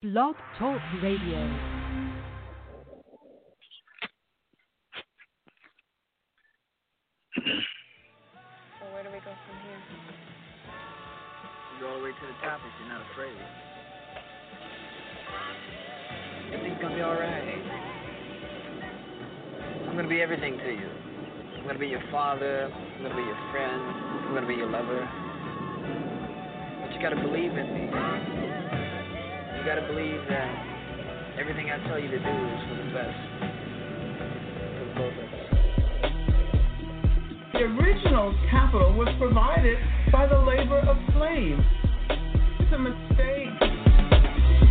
Blog Talk Radio. So where do we go from here? You go all the way to the top if you're not afraid. Everything's gonna be alright. I'm gonna be everything to you. I'm gonna be your father, I'm gonna be your friend, I'm gonna be your lover. But you gotta believe in me. Gotta believe that everything I tell you to do is for the best. For both of us. The original capital was provided by the labor of slaves. It's a mistake.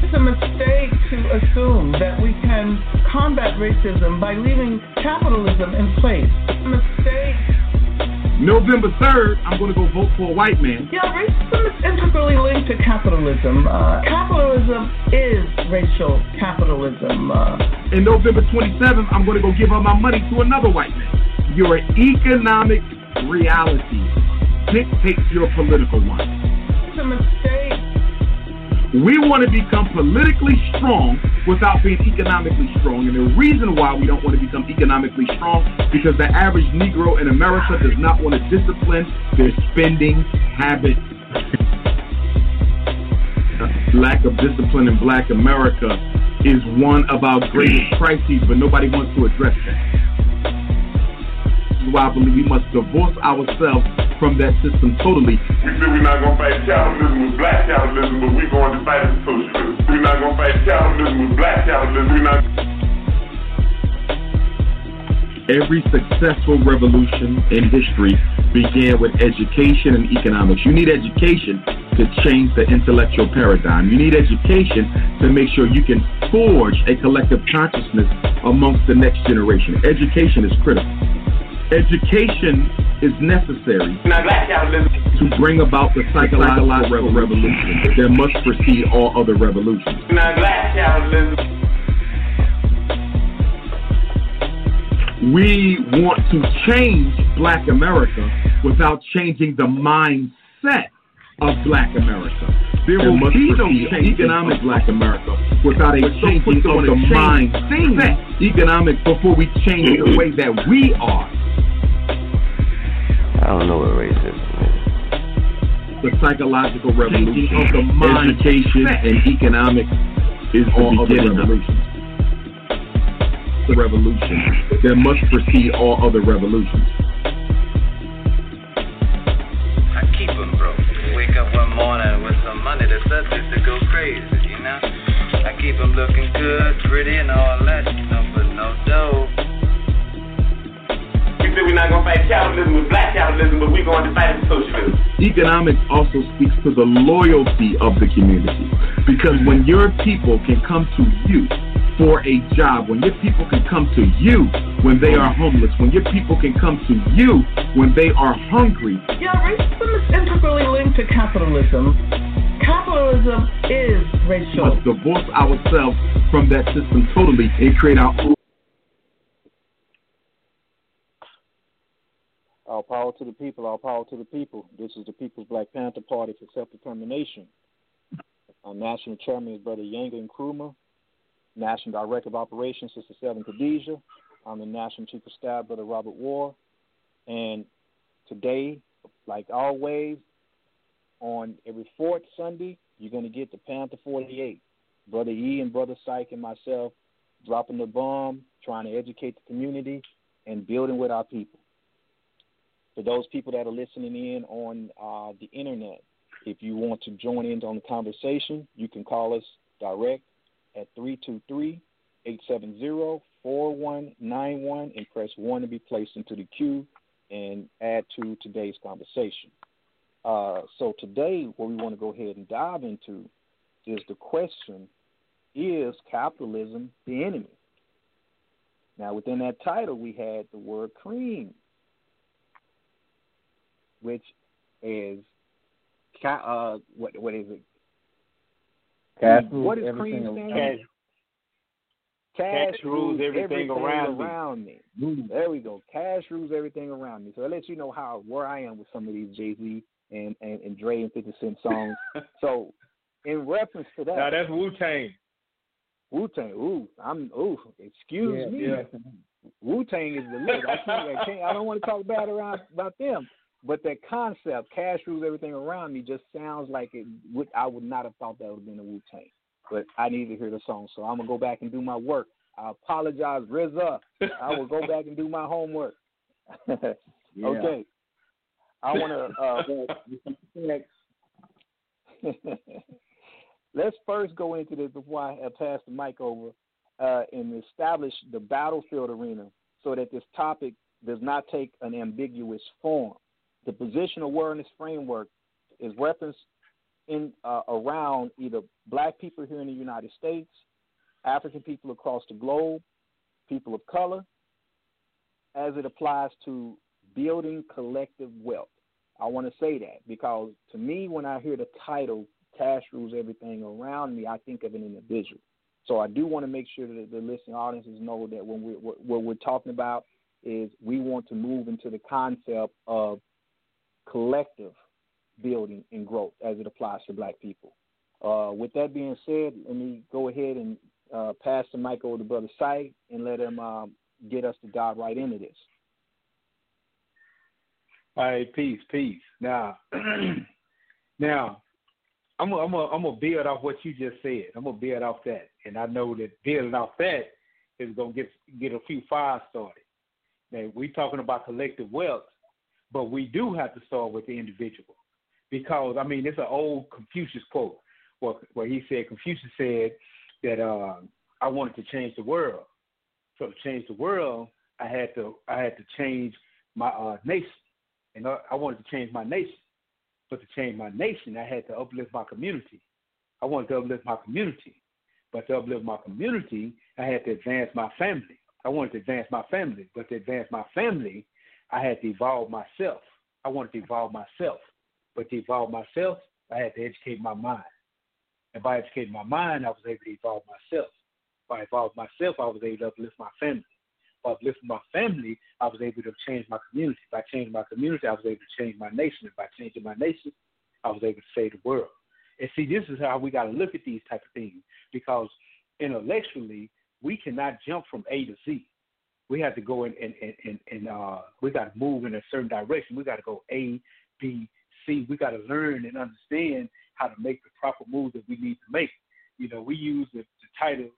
It's a mistake to assume that we can combat racism by leaving capitalism in place. It's a mistake. November 3rd, I'm going to go vote for a white man. Yeah, racism is integrally linked to capitalism. Uh, capitalism is racial capitalism. Uh, And November 27th, I'm going to go give all my money to another white man. Your economic reality dictates your political one. it's a mistake. We want to become politically strong without being economically strong. And the reason why we don't want to become economically strong because the average Negro in America does not want to discipline their spending habits. Lack of discipline in black America is one of our greatest crises, but nobody wants to address that. This is why I believe we must divorce ourselves from that system totally We said we're not gonna fight capitalism with black capitalism, but we're going to fight it with socialism. We're not gonna fight capitalism with black capitalism. We're not. Every successful revolution in history began with education and economics. You need education to change the intellectual paradigm. You need education to make sure you can forge a collective consciousness amongst the next generation. Education is critical. Education is necessary Not black capitalism. to bring about the psychological revolution that must precede all other revolutions. Not black capitalism. We want to change black America without changing the mindset of black America. There will be no change economic black America without a changing of the mindset economic before we change the way that we are. I don't know what racism is. The psychological revolution of the mind, education and economics is all other revolutions. The revolution that must precede all other revolutions. I keep 'em broke. Wake up one morning with some money that's subject to go crazy, you know? I keep 'em looking good, pretty, and all that, you know, but no dough. We said we're not gonna fight capitalism with black capitalism, but we're going to fight it with socialism. Economics also speaks to the loyalty of the community. Because when your people can come to you for a job, when your people can come to you when they are homeless, when your people can come to you when they are hungry, Yeah, racism is integrally linked to capitalism. Capitalism is we racial. must divorce ourselves from that system totally and create our own. All power to the people, all power to the people. This is the People's Black Panther Party for Self Determination. Our national chairman is Brother Yanga Nkrumah. National Director of Operations, Sister Seven Khadijah. I'm the National Chief of Staff, Brother Robert War. And today, like always, on every fourth Sunday, you're going to get the Panther 48. Brother E and Brother Syke and myself dropping the bomb, trying to educate the community, and building with our people for those people that are listening in on uh, the internet, if you want to join in on the conversation, you can call us direct at 323 870 4191 and press 1 to be placed into the queue and add to today's conversation. Uh, so, today, what we want to go ahead and dive into is the question Is capitalism the enemy? Now, within that title, we had the word cream which is ca- uh what what is it? Cash rules is everything cream around stand? me. Cash, Cash rules everything around me. around me. There we go. Cash rules everything around me. So that lets you know how where I am with some of these Jay Z and, and, and Dre and Fifty Cent songs. so in reference to that. Now that's Wu Tang. Wu Tang. Ooh, I'm. Ooh, excuse Yeah, me. yeah. Wu Tang is the lit. I can't, I can't. I don't want to talk bad around about them. But that concept, cash rules everything around me, just sounds like it would. I would not have thought that would have been a Wu Tang. But I need to hear the song, so I'm gonna go back and do my work. I apologize, RZA. I will go back and do my homework. Okay. I want to. Uh, let's first go into this before I uh, pass the mic over uh, and establish the battlefield arena so that this topic does not take an ambiguous form. The position awareness framework is referenced in uh, around either black people here in the United States, African people across the globe, people of color, as it applies to building collective wealth. I want to say that because to me, when I hear the title "Cash Rules Everything Around Me," I think of an individual. So I do want to make sure that the listening audiences know that when we what, what we're talking about is we want to move into the concept of collective building and growth as it applies to Black people. Uh, with that being said, let me go ahead and uh, pass the mic over to Brother Sight and let him um, get us to dive right into this. All right, peace, peace. Now, now, I'm gonna, I'm gonna, I'm build off what you just said. I'm gonna build off that, and I know that building off that is gonna get get a few fires started. Now, we talking about collective wealth, but we do have to start with the individual, because I mean, it's an old Confucius quote where, where he said Confucius said that uh, I wanted to change the world. So to change the world, I had to I had to change my uh, nation and I I wanted to change my nation. But to change my nation, I had to uplift my community. I wanted to uplift my community. But to uplift my community, I had to advance my family. I wanted to advance my family. But to advance my family, I had to evolve myself. I wanted to evolve myself. But to evolve myself, I had to educate my mind. And by educating my mind, I was able to evolve myself. By evolving myself, I was able to uplift my family by uplifting my family, I was able to change my community. By changing my community, I was able to change my nation. And by changing my nation, I was able to save the world. And see, this is how we got to look at these type of things because intellectually, we cannot jump from A to Z. We have to go in and and, and, and uh, we got to move in a certain direction. We got to go A, B, C. We got to learn and understand how to make the proper moves that we need to make. You know, we use the, the title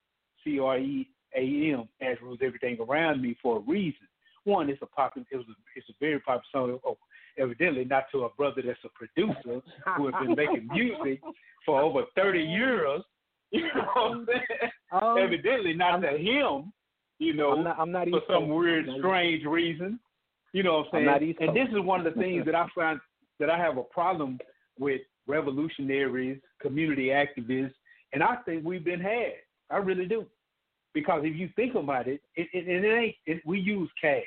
C R E A M as rules everything around me for a reason. One, it's a popular, it was a, it's a very popular song. Oh, evidently not to a brother that's a producer who has been making music for over thirty years. You know what I'm saying? Um, evidently not to him. You know, I'm not, I'm not for some weird, strange reason. You know what I'm saying? I'm and this is one of the things that I find that I have a problem with revolutionaries, community activists, and I think we've been had. I really do. Because if you think about it, it, it, it ain't. It, we use cash.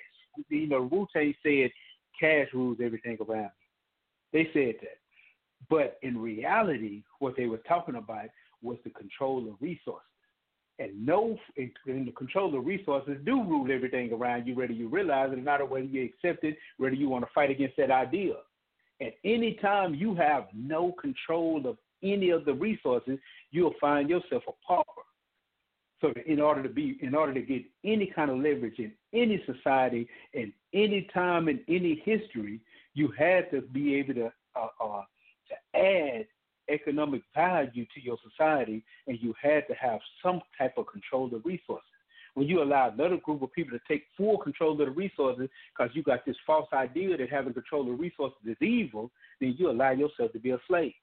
You know, Wu Tang said, "Cash rules everything around me." They said that, but in reality, what they were talking about was the control of resources. And no, and the control of resources do rule everything around you, whether you realize it or not, or whether you accept it, whether you want to fight against that idea. At any time you have no control of any of the resources, you'll find yourself a pauper. So in order to be, in order to get any kind of leverage in any society, in any time in any history, you had to be able to uh, uh, to add economic value to your society, and you had to have some type of control of resources. When you allow another group of people to take full control of the resources, because you got this false idea that having control of resources is evil, then you allow yourself to be a slave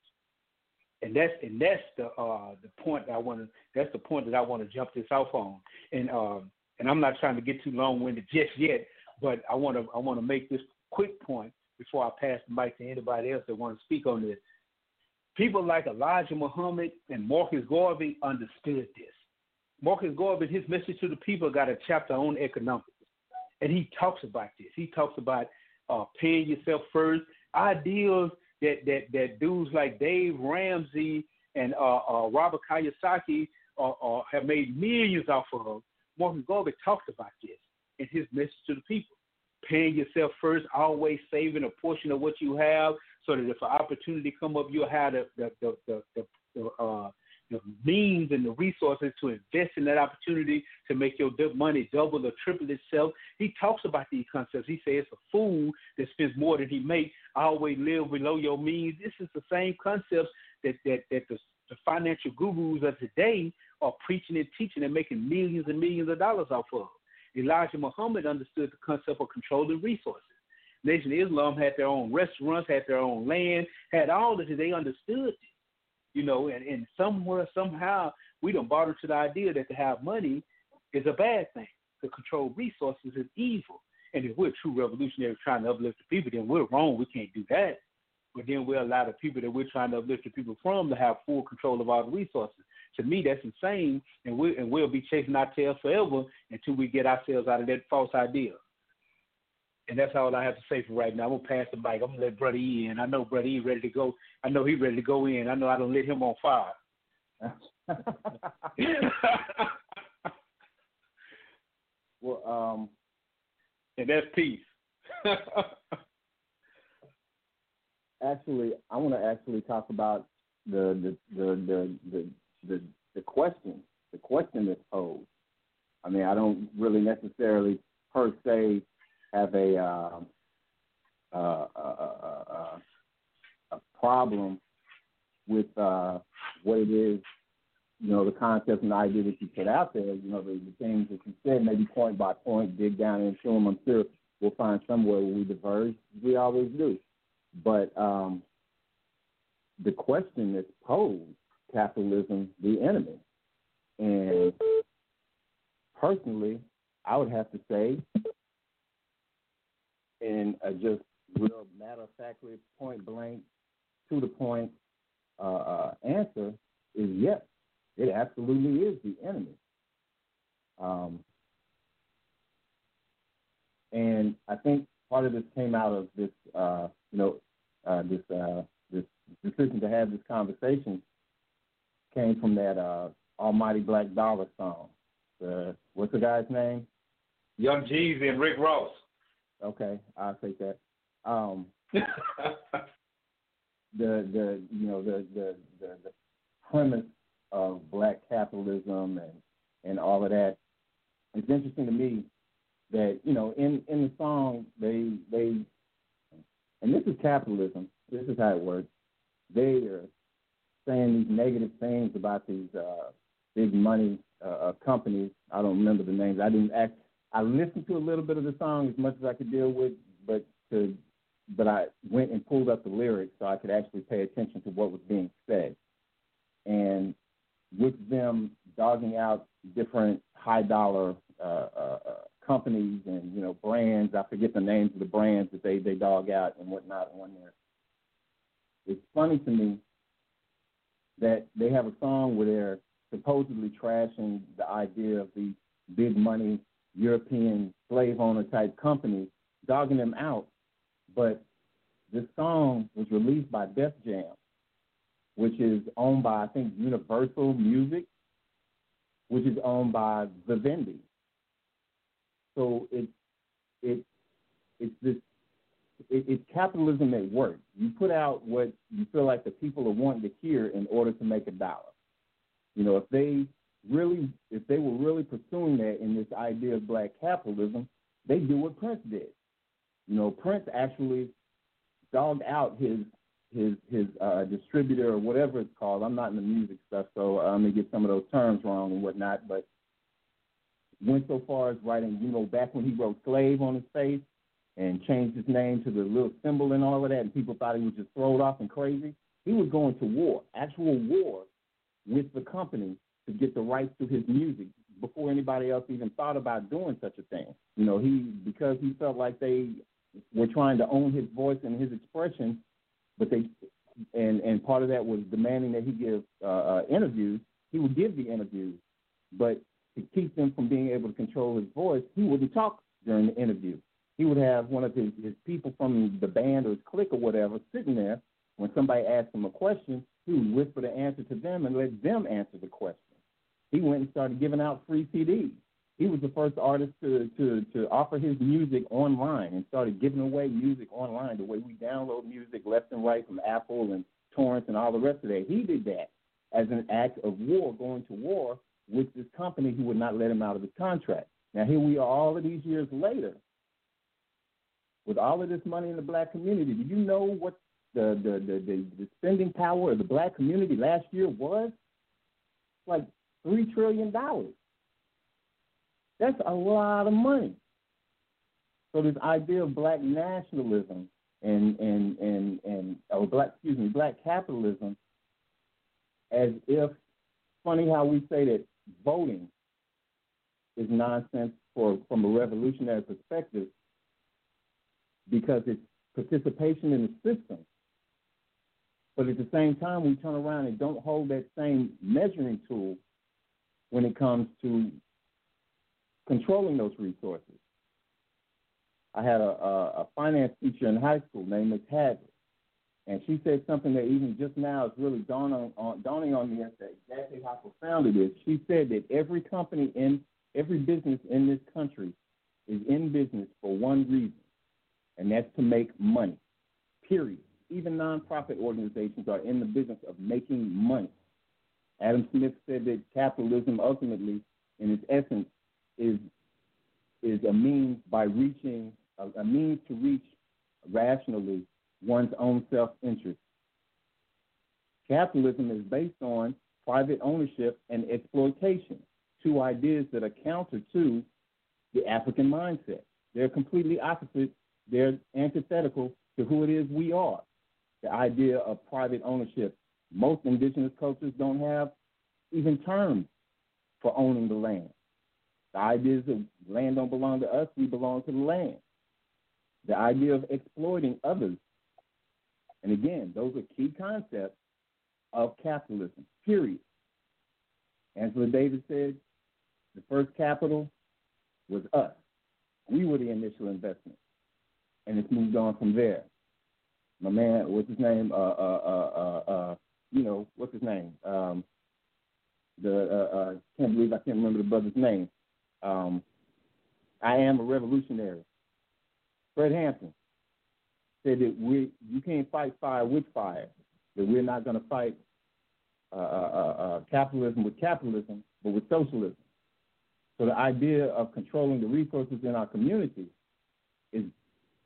and that's and that's the uh the point that I want to that's the point that I want to jump this off on and um and I'm not trying to get too long winded just yet but I want to I want to make this quick point before I pass the mic to anybody else that want to speak on this. People like Elijah Muhammad and Marcus Garvey understood this. Marcus Garvey, his message to the people, got a chapter on economics, and he talks about this. He talks about uh, paying yourself first, ideas that that that dudes like Dave Ramsey and uh, uh, Robert Kiyosaki uh, uh, have made millions off of. Marcus Garvey talked about this in his message to the people. Paying yourself first, always saving a portion of what you have, so that if an opportunity come up, you'll have the the, the, the, the the uh, the means and the resources to invest in that opportunity to make your money double or triple itself. He talks about these concepts. He says a fool that spends more than he makes. Always live below your means. This is the same concepts that that that the, the financial gurus of today are preaching and teaching and making millions and millions of dollars off of. Elijah Muhammad understood the concept of controlling resources. Nation of Islam had their own restaurants, had their own land, had all this, and they understood it you know, and, and somewhere, somehow, we don't bought into the idea that to have money is a bad thing. To control resources is evil. And if we're true revolutionaries trying to uplift the people, then we're wrong. We can't do that. But then we allow the people that we're trying to uplift the people from to have full control of all the resources. To me, that's insane, and we and we'll be chasing our tails forever until we get ourselves out of that false idea. And that's all I have to say for right now. I'm gonna pass the mic. I'm gonna let Brother E in. I know Brother E ready to go. I know he ready to go in. I know I don't let him on fire. well, um, and that's peace. actually, I want to actually talk about the the the the the, the, the question, the question that's posed. I mean, I don't really necessarily per se have a uh, uh, uh, a problem with uh, what it is, you know, the concept and the idea that you put out there. You know, the, the things that you said, maybe point by point, dig down into them. I'm sure we'll find somewhere where we diverge. We always do. But um, the question that's posed, capitalism the enemy? And personally, I would have to say in a just real matter of factly, point blank, to the point uh, uh, answer is yes, it absolutely is the enemy. Um, and I think part of this came out of this, uh, you know, uh, this uh, this decision to have this conversation came from that uh, Almighty Black Dollar song. what's the guy's name? Young Jeezy and Rick Ross. Okay, I'll take that. Um, the the you know the, the the the premise of black capitalism and and all of that. It's interesting to me that you know in in the song they they and this is capitalism. This is how it works. They are saying these negative things about these uh, big money uh, uh companies. I don't remember the names. I didn't act. I listened to a little bit of the song as much as I could deal with, but to but I went and pulled up the lyrics so I could actually pay attention to what was being said. And with them dogging out different high dollar uh, uh, uh, companies and you know brands, I forget the names of the brands that they they dog out and whatnot on there. It's funny to me that they have a song where they're supposedly trashing the idea of these big money European slave owner type companies, dogging them out. But this song was released by Def Jam, which is owned by I think Universal Music, which is owned by Vivendi. So it it it's this it, it's capitalism at work. You put out what you feel like the people are wanting to hear in order to make a dollar. You know, if they really if they were really pursuing that in this idea of black capitalism, they do what Prince did. You know, Prince actually dogged out his his his uh, distributor or whatever it's called. I'm not in the music stuff, so I'm gonna get some of those terms wrong and whatnot. But went so far as writing, you know, back when he wrote "slave" on his face and changed his name to the little symbol and all of that, and people thought he was just thrown off and crazy. He was going to war, actual war, with the company to get the rights to his music before anybody else even thought about doing such a thing. You know, he because he felt like they were trying to own his voice and his expression, but they and and part of that was demanding that he give uh, uh, interviews. He would give the interviews, but to keep them from being able to control his voice, he wouldn't talk during the interview. He would have one of his, his people from the band or his clique or whatever sitting there. When somebody asked him a question, he would whisper the answer to them and let them answer the question. He went and started giving out free CDs he was the first artist to, to, to offer his music online and started giving away music online the way we download music left and right from Apple and torrents and all the rest of that. He did that. as an act of war, going to war with this company who would not let him out of his contract. Now here we are all of these years later with all of this money in the black community. Do you know what the the, the, the, the spending power of the black community last year was? Like three trillion dollars. That's a lot of money. So this idea of black nationalism and and and and or black excuse me black capitalism, as if funny how we say that voting is nonsense for from a revolutionary perspective because it's participation in the system. But at the same time, we turn around and don't hold that same measuring tool when it comes to controlling those resources. I had a, a, finance teacher in high school named Miss Hadley, and she said something that even just now is really dawning on, dawning on me as to exactly how profound it is. She said that every company in every business in this country is in business for one reason, and that's to make money. Period. Even nonprofit organizations are in the business of making money. Adam Smith said that capitalism ultimately, in its essence, is is a means by reaching a, a means to reach rationally one's own self-interest. Capitalism is based on private ownership and exploitation, two ideas that are counter to the African mindset. They're completely opposite. They're antithetical to who it is we are. The idea of private ownership. Most indigenous cultures don't have even terms for owning the land. The idea is that land don't belong to us, we belong to the land. The idea of exploiting others. And again, those are key concepts of capitalism, period. Angela Davis said the first capital was us. We were the initial investment. And it's moved on from there. My man, what's his name? Uh, uh, uh, uh, uh you know, what's his name? Um, the uh, uh, can't believe I can't remember the brother's name. Um, I am a revolutionary. Fred Hampton said that we you can't fight fire with fire. That we're not going to fight uh, uh, uh, uh, capitalism with capitalism, but with socialism. So the idea of controlling the resources in our community is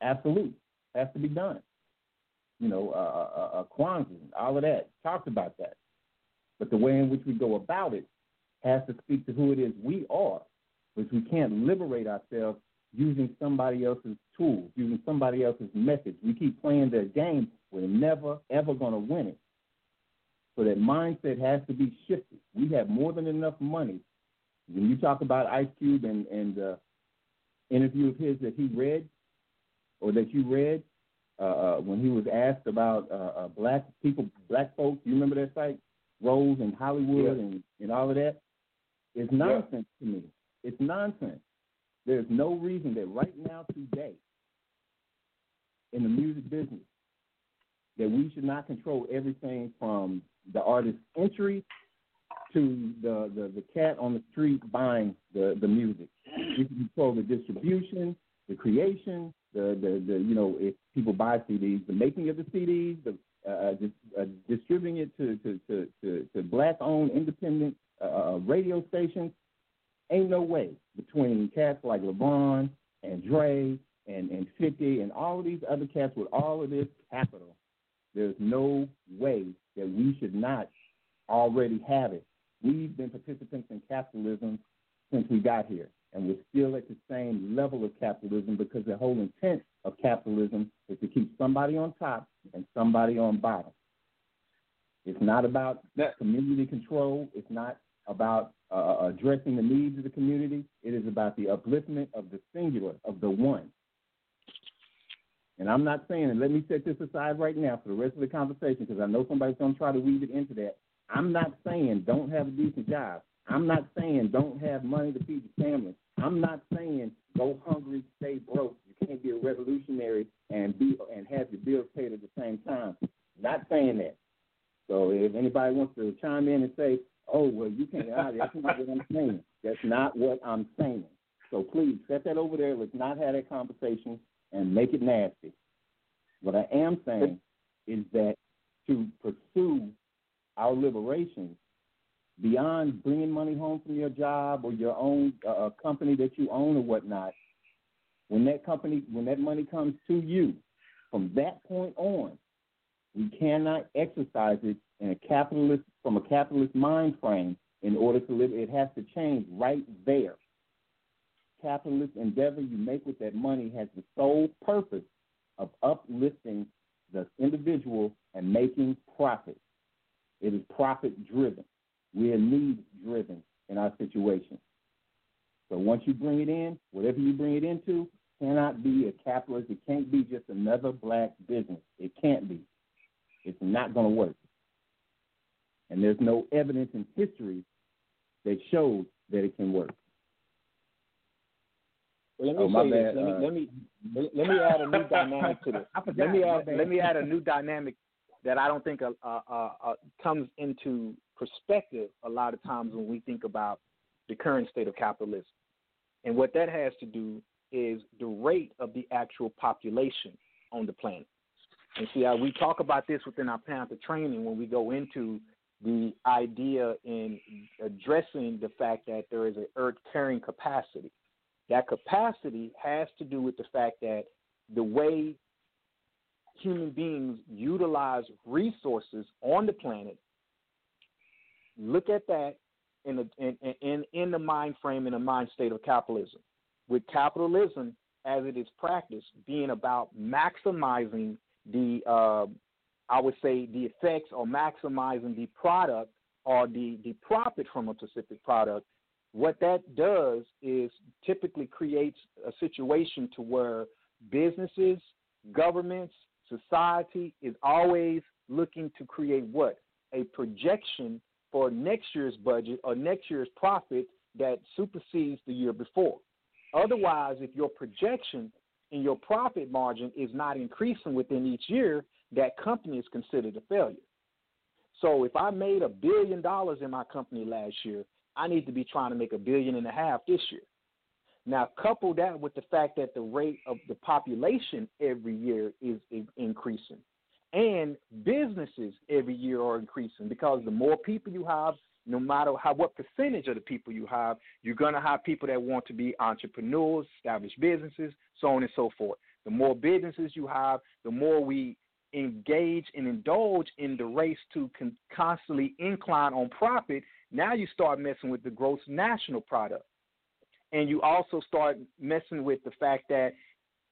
absolute. Has to be done. You know, uh, uh, uh, Kwanzaa, all of that talked about that. But the way in which we go about it has to speak to who it is we are which we can't liberate ourselves using somebody else's tools, using somebody else's methods. We keep playing their game. We're never, ever going to win it. So that mindset has to be shifted. We have more than enough money. When you talk about Ice Cube and, and uh, interview of his that he read or that you read, uh, uh, when he was asked about uh, uh, black people, black folks, you remember that site, Rose in Hollywood yeah. and, and all of that? It's nonsense yeah. to me. It's nonsense. There's no reason that right now, today, in the music business, that we should not control everything from the artist's entry to the, the, the cat on the street buying the, the music. We can control the distribution, the creation, the, the, the you know, if people buy CDs, the making of the CDs, the uh, just, uh, distributing it to, to, to, to, to black owned independent uh, uh radio stations, Ain't no way between cats like LeBron and Dre and, and 50 and all of these other cats with all of this capital, there's no way that we should not already have it. We've been participants in capitalism since we got here, and we're still at the same level of capitalism because the whole intent of capitalism is to keep somebody on top and somebody on bottom. It's not about community control. It's not about uh, addressing the needs of the community. It is about the upliftment of the singular, of the one. And I'm not saying, and let me set this aside right now for the rest of the conversation because I know somebody's going to try to weave it into that. I'm not saying don't have a decent job. I'm not saying don't have money to feed your family. I'm not saying go hungry, stay broke. You can't be a revolutionary and be and have your bills paid at the same time. Not saying that. So if anybody wants to chime in and say, oh, well, you can't, that's not what I'm saying. That's not what I'm saying. So please set that over there. Let's not have that conversation and make it nasty. What I am saying is that to pursue our liberation, beyond bringing money home from your job or your own uh, company that you own or whatnot, when that company, when that money comes to you, from that point on, we cannot exercise it in a capitalist from a capitalist mind frame in order to live. It has to change right there. Capitalist endeavor you make with that money has the sole purpose of uplifting the individual and making profit. It is profit driven. We are need driven in our situation. So once you bring it in, whatever you bring it into, cannot be a capitalist. It can't be just another black business. It can't be. It's not going to work. And there's no evidence in history that shows that it can work. Well, let me oh, say bad. this. Let me, uh, let me let me add a new dynamic to this. Let me add let me add a new dynamic that I don't think uh, uh, uh, comes into perspective a lot of times when we think about the current state of capitalism. And what that has to do is the rate of the actual population on the planet. And see, how we talk about this within our Panther training when we go into the idea in addressing the fact that there is an earth carrying capacity. That capacity has to do with the fact that the way human beings utilize resources on the planet, look at that in, the, in, in, in the mind frame, in the mind state of capitalism. With capitalism, as it is practiced, being about maximizing the, uh, I would say, the effects or maximizing the product or the, the profit from a specific product, what that does is typically creates a situation to where businesses, governments, society is always looking to create what? A projection for next year's budget or next year's profit that supersedes the year before. Otherwise, if your projection and your profit margin is not increasing within each year, that company is considered a failure. So if I made a billion dollars in my company last year, I need to be trying to make a billion and a half this year. Now, couple that with the fact that the rate of the population every year is, is increasing, and businesses every year are increasing because the more people you have, no matter how what percentage of the people you have, you're to have people that want to be entrepreneurs, establish businesses, so on and so forth. The more businesses you have, the more we engage and indulge in the race to con- constantly incline on profit. Now you start messing with the gross national product and you also start messing with the fact that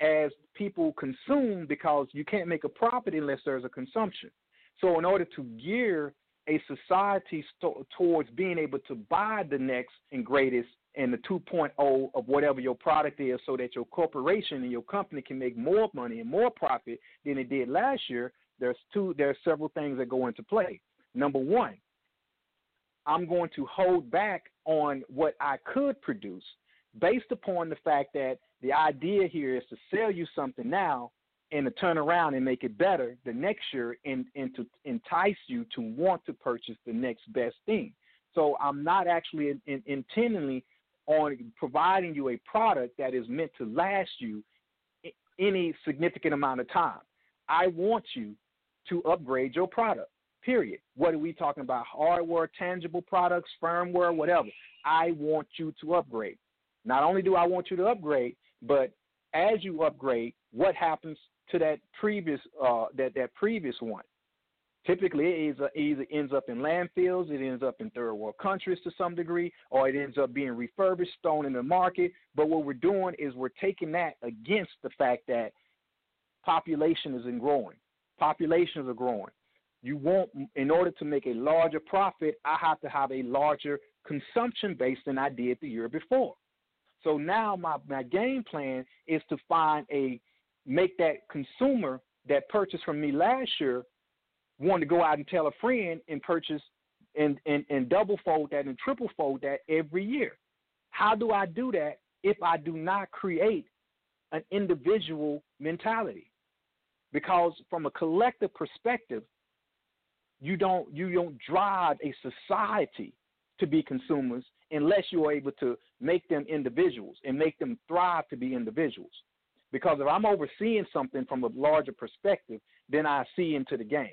as people consume, because you can't make a profit unless there's a consumption. So, in order to gear a society st- towards being able to buy the next and greatest and the 2.0 of whatever your product is so that your corporation and your company can make more money and more profit than it did last year, there's two there's several things that go into play. Number one, I'm going to hold back on what I could produce based upon the fact that the idea here is to sell you something now and to turn around and make it better the next year and, and to entice you to want to purchase the next best thing. So I'm not actually in, in, intentionally on providing you a product that is meant to last you any significant amount of time. I want you to upgrade your product. Period. What are we talking about? Hardware, tangible products, firmware, whatever. I want you to upgrade. Not only do I want you to upgrade, but as you upgrade, what happens to that previous uh, that that previous one? Typically, it either ends up in landfills, it ends up in third world countries to some degree, or it ends up being refurbished, thrown in the market. But what we're doing is we're taking that against the fact that population is in growing. Populations are growing. You want, in order to make a larger profit, I have to have a larger consumption base than I did the year before. So now my, my game plan is to find a make that consumer that purchased from me last year want to go out and tell a friend and purchase and, and, and double fold that and triple fold that every year. How do I do that if I do not create an individual mentality? Because from a collective perspective, you don't you don't drive a society to be consumers unless you are able to make them individuals and make them thrive to be individuals. Because if I'm overseeing something from a larger perspective, then I see into the game.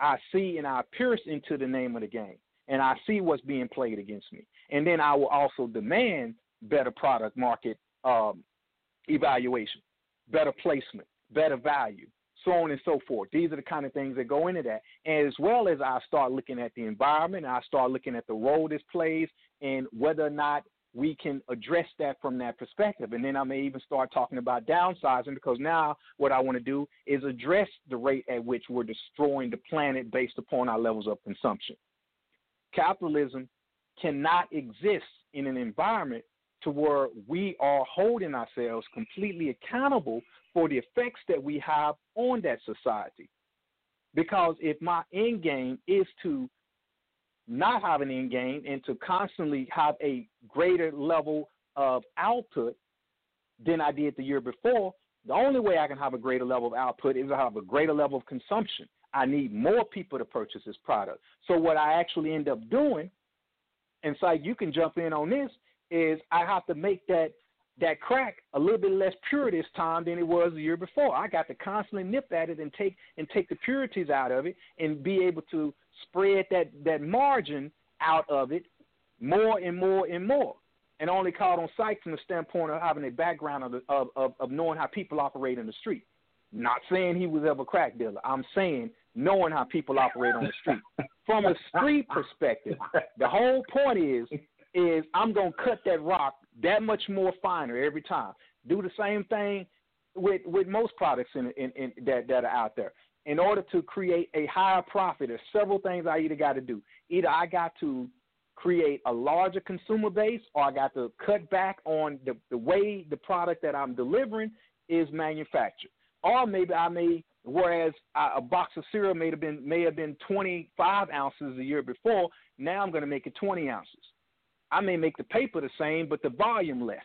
I see and I pierce into the name of the game, and I see what's being played against me, and then I will also demand better product market um, evaluation, better placement, better value, so on and so forth. These are the kind of things that go into that, And as well as I start looking at the environment, I start looking at the role this plays, and whether or not we can address that from that perspective. And then I may even start talking about downsizing because now what I want to do is address the rate at which we're destroying the planet based upon our levels of consumption. Capitalism cannot exist in an environment to where we are holding ourselves completely accountable for the effects that we have on that society. Because if my end game is to not have an end game and to constantly have a greater level of output than I did the year before, the only way I can have a greater level of output is to have a greater level of consumption. I need more people to purchase this product. So what I actually end up doing, and so you can jump in on this, is I have to make that that crack a little bit less pure this time than it was the year before. I got to constantly nip at it and take and take the purities out of it and be able to spread that that margin out of it more and more and more. And only called on sight from the standpoint of having a background of, the, of, of, of knowing how people operate in the street. Not saying he was ever a crack dealer. I'm saying knowing how people operate on the street. From a street perspective, the whole point is is I'm gonna cut that rock that much more finer every time. Do the same thing with with most products in, in, in that that are out there. In order to create a higher profit, there's several things I either got to do. Either I got to create a larger consumer base, or I got to cut back on the, the way the product that I'm delivering is manufactured. Or maybe I may, whereas a box of cereal may have been may have been 25 ounces the year before, now I'm going to make it 20 ounces. I may make the paper the same, but the volume less.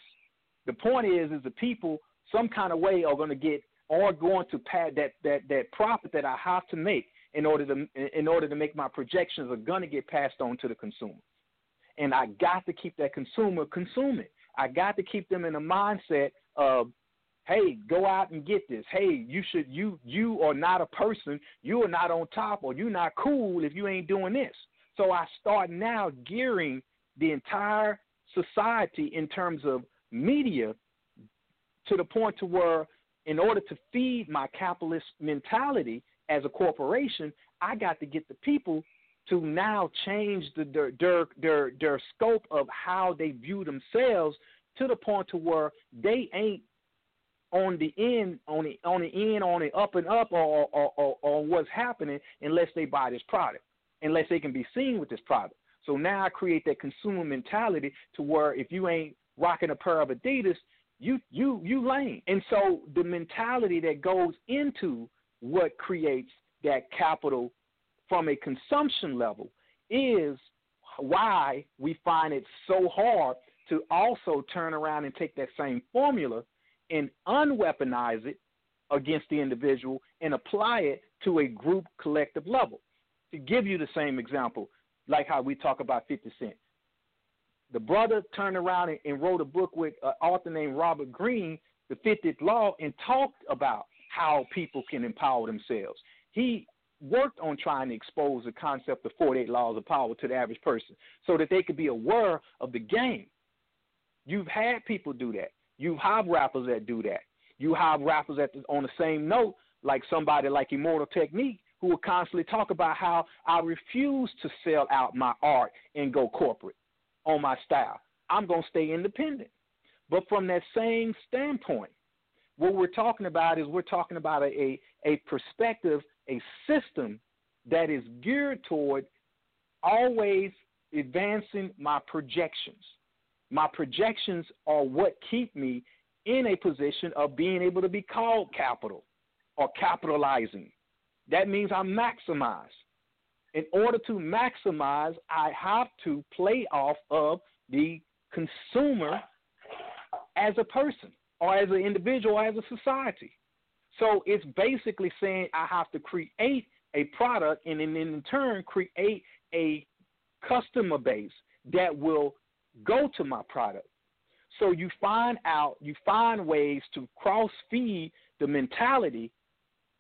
The point is, is the people some kind of way are going to get or going to pad that that that profit that I have to make in order to in order to make my projections are going to get passed on to the consumer. And I got to keep that consumer consuming. I got to keep them in a mindset of hey, go out and get this. Hey, you should you you are not a person, you are not on top or you're not cool if you ain't doing this. So I start now gearing the entire society in terms of media to the point to where in order to feed my capitalist mentality as a corporation, I got to get the people to now change the, their, their their their scope of how they view themselves to the point to where they ain't on the end on the on the end on the up and up or or, or, or what's happening unless they buy this product unless they can be seen with this product. So now I create that consumer mentality to where if you ain't rocking a pair of Adidas, you you you lame. And so the mentality that goes into what creates that capital from a consumption level is why we find it so hard to also turn around and take that same formula and unweaponize it against the individual and apply it to a group collective level. To give you the same example, like how we talk about 50 Cent. The brother turned around and, and wrote a book with an author named Robert Greene, The 50th Law, and talked about how people can empower themselves. He worked on trying to expose the concept of 48 laws of power to the average person so that they could be aware of the game. You've had people do that. You have rappers that do that. You have rappers that on the same note, like somebody like Immortal Technique, who will constantly talk about how I refuse to sell out my art and go corporate on my style. I'm going to stay independent. But from that same standpoint, what we're talking about is we're talking about a, a, a perspective, a system that is geared toward always advancing my projections. My projections are what keep me in a position of being able to be called capital or capitalizing. That means I maximize in order to maximize, I have to play off of the consumer as a person or as an individual, or as a society. So it's basically saying I have to create a product and then in turn create a customer base that will go to my product. So you find out, you find ways to cross feed the mentality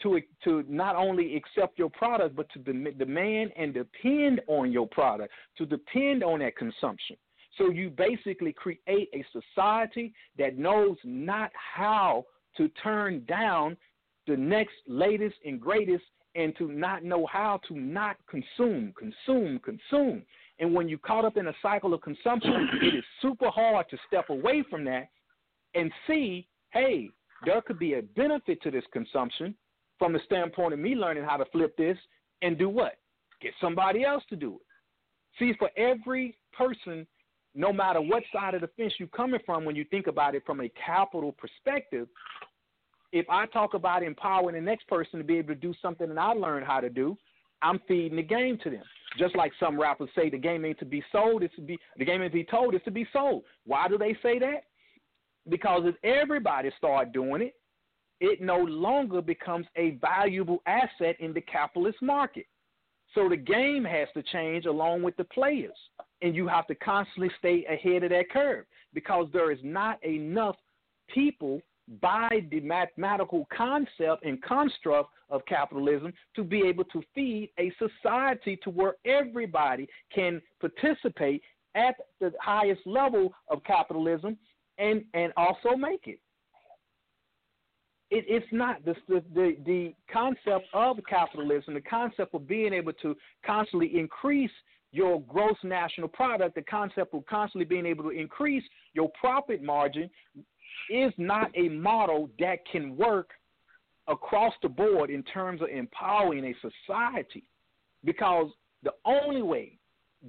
to to not only accept your product, but to dem- demand and depend on your product, to depend on that consumption. So you basically create a society that knows not how to turn down the next latest and greatest and to not know how to not consume, consume, consume. And when you're caught up in a cycle of consumption, it is super hard to step away from that and see, hey, there could be a benefit to this consumption from the standpoint of me learning how to flip this and do what? Get somebody else to do it. See, for every person, no matter what side of the fence you're coming from, when you think about it from a capital perspective, if I talk about empowering the next person to be able to do something that I learned how to do, I'm feeding the game to them. Just like some rappers say, the game ain't to be sold; it's to be the game ain't to be told; it's to be sold. Why do they say that? Because if everybody start doing it, it no longer becomes a valuable asset in the capitalist market. So the game has to change along with the players, and you have to constantly stay ahead of that curve because there is not enough people by the mathematical concept and construct of capitalism to be able to feed a society to where everybody can participate at the highest level of capitalism and and also make it. It it's not the, the the concept of capitalism, the concept of being able to constantly increase your gross national product, the concept of constantly being able to increase your profit margin is not a model that can work across the board in terms of empowering a society because the only way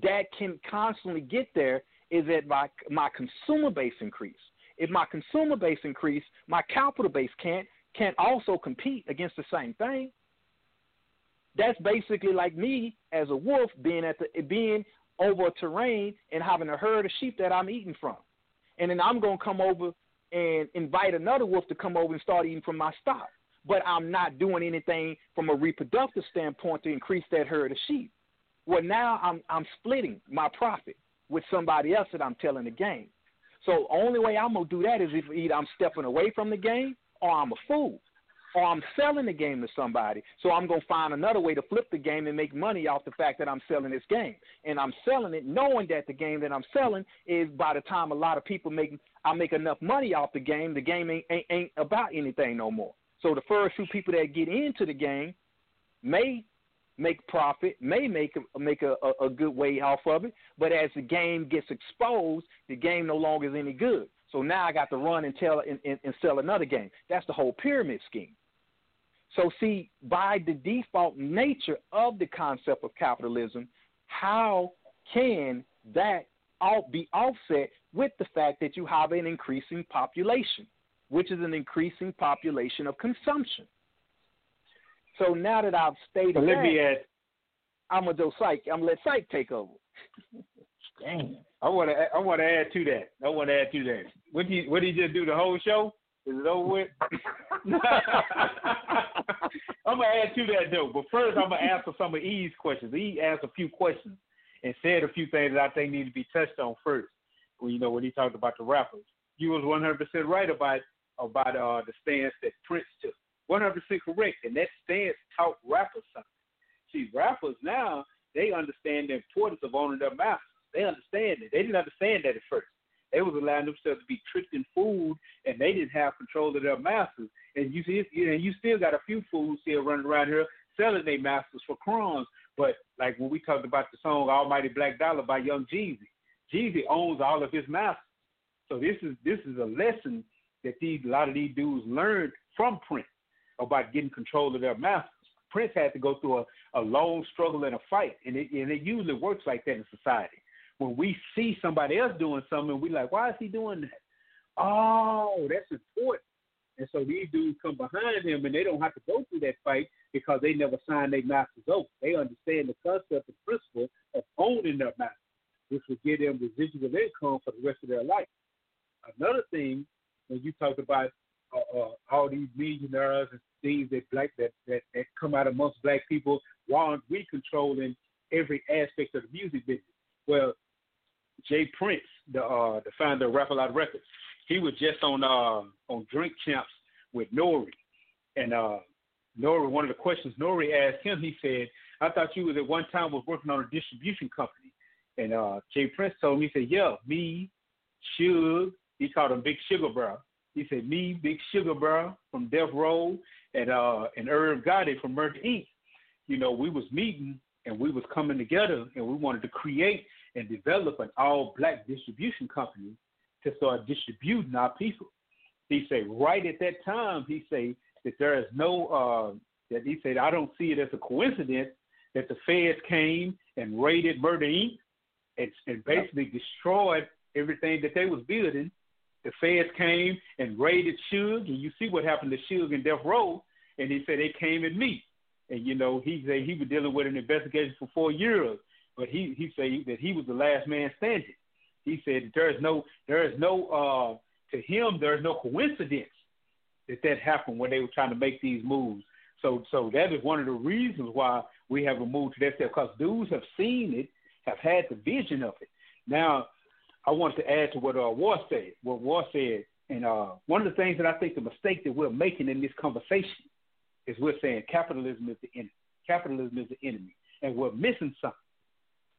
that can constantly get there is that my my consumer base increase. If my consumer base increase, my capital base can't can't also compete against the same thing. That's basically like me as a wolf being at the being over a terrain and having a herd of sheep that I'm eating from. And then I'm gonna come over and invite another wolf to come over and start eating from my stock. But I'm not doing anything from a reproductive standpoint to increase that herd of sheep. Well, now I'm I'm splitting my profit with somebody else that I'm telling the game. So only way I'm gonna do that is if either I'm stepping away from the game or I'm a fool. Or I'm selling the game to somebody. So I'm gonna find another way to flip the game and make money off the fact that I'm selling this game. And I'm selling it knowing that the game that I'm selling is by the time a lot of people make I make enough money off the game, the game ain't, ain't, ain't about anything no more. So the first few people that get into the game may make profit, may make a, make a, a, good way off of it, but as the game gets exposed, the game no longer is any good. So now I got to run and tell and, and, and sell another game. That's the whole pyramid scheme. So see, by the default nature of the concept of capitalism, how can that all be offset with the fact that you have an increasing population, which is an increasing population of consumption. So now that I've stated let that, me add. I'm gonna do psych. I'm gonna let psych take over. Damn. I want to. I want to add to that. I want to add to that. What did you What did you just do the whole show? Is it over with? I'm gonna add to that though. But first, I'm gonna answer some of E's questions. E asked a few questions and said a few things that I think need to be touched on first. When you know when he talked about the rappers, you was 100 percent right about about uh, the stance that Prince took. 100 percent correct, and that stance taught rappers something. See, rappers now they understand the importance of owning their masters. They understand it. They didn't understand that at first. They was allowing themselves to be tricked in food, and they didn't have control of their masters. And you see, and you still got a few fools here running around here selling their masters for crumbs. But like when we talked about the song "Almighty Black Dollar" by Young Jeezy, Jeezy owns all of his masters. So this is this is a lesson that these a lot of these dudes learned from Prince about getting control of their masters. Prince had to go through a, a long struggle and a fight, and it, and it usually works like that in society. When we see somebody else doing something, we like, why is he doing that? Oh, that's important. And so these dudes come behind him, and they don't have to go through that fight because they never signed their master's oath. They understand the concept and principle of owning their master, which will give them residual income for the rest of their life. Another thing, when you talk about uh, uh, all these millionaires and things that black that, that that come out amongst black people, why aren't we controlling every aspect of the music business? Well, J. Prince, the uh, the founder of Rap a Lot Records, he was just on uh, on Drink Champs with Nori, and uh, Nori, one of the questions Nori asked him, he said, I thought you was at one time was working on a distribution company. And uh, J. Prince told me, he said, yeah, me, Suge, he called him Big Sugar Bro. He said, me, Big Sugar Bro from Death Row, and uh, and Irv Gotti from Murder Inc. You know, we was meeting and we was coming together and we wanted to create and develop an all black distribution company to start distributing our people. He said, right at that time, he said that there is no uh, that he said I don't see it as a coincidence that the feds came and raided Murder Inc. and, and basically destroyed everything that they was building. The feds came and raided Suge, and you see what happened to Suge and Death Row. And he said they came at me, and you know he said he was dealing with an investigation for four years, but he he said that he was the last man standing. He said there is no there is no uh, to him there is no coincidence that that happened when they were trying to make these moves. So so that is one of the reasons why we haven't moved to that step because dudes have seen it, have had the vision of it. Now, I wanted to add to what uh, War said. What War said, and uh, one of the things that I think the mistake that we're making in this conversation is we're saying capitalism is the enemy. Capitalism is the enemy, and we're missing something.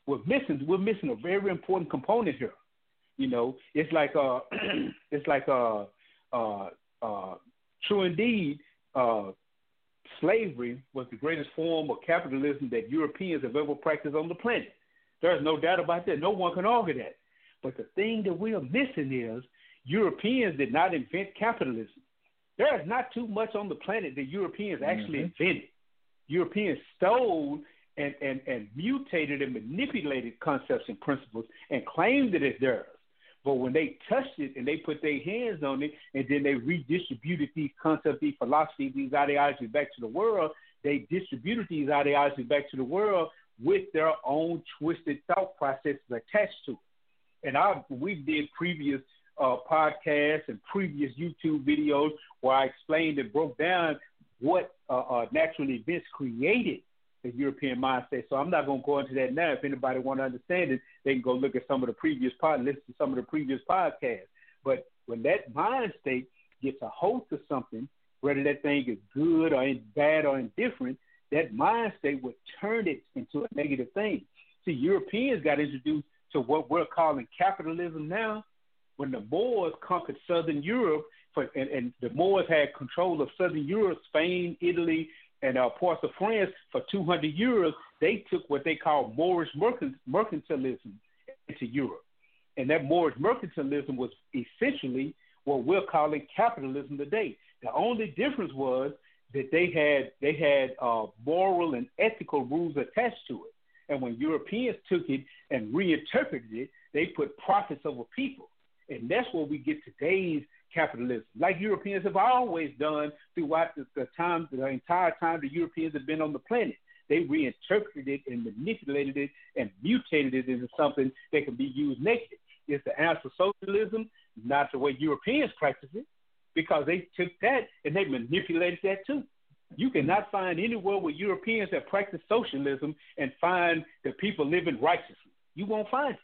We're missing we're missing a very important component here. You know, it's like uh, it's like uh, uh, uh, true indeed. Uh, slavery was the greatest form of capitalism that Europeans have ever practiced on the planet. There's no doubt about that. No one can argue that. But the thing that we are missing is Europeans did not invent capitalism. There is not too much on the planet that Europeans actually mm-hmm. invented. Europeans stole and, and, and mutated and manipulated concepts and principles and claimed it as theirs. But when they touched it and they put their hands on it and then they redistributed these concepts, these philosophies, these ideologies back to the world, they distributed these ideologies back to the world with their own twisted thought processes attached to it. And I we did previous uh, podcasts and previous YouTube videos where I explained and broke down what uh, uh, natural events created the European mindset. So I'm not going to go into that now. If anybody want to understand it, they can go look at some of the previous pod, listen to some of the previous podcasts. But when that mind state gets a hold of something, whether that thing is good or bad or indifferent, that mind state would turn it into a negative thing. See, Europeans got introduced to what we're calling capitalism now. When the Moors conquered Southern Europe, for, and, and the Moors had control of Southern Europe, Spain, Italy, and uh, parts of France for 200 years, they took what they call Moorish mercantilism into Europe. And that Moorish mercantilism was essentially what we're calling capitalism today. The only difference was that they had they had uh, moral and ethical rules attached to it. And when Europeans took it and reinterpreted it, they put profits over people. And that's where we get today's capitalism, like Europeans have always done throughout the, the time, the entire time the Europeans have been on the planet. They reinterpreted it and manipulated it and mutated it into something that can be used naked. It's the answer socialism, not the way Europeans practice it, because they took that and they manipulated that too. You cannot find anywhere where Europeans have practiced socialism and find the people living righteously. You won't find it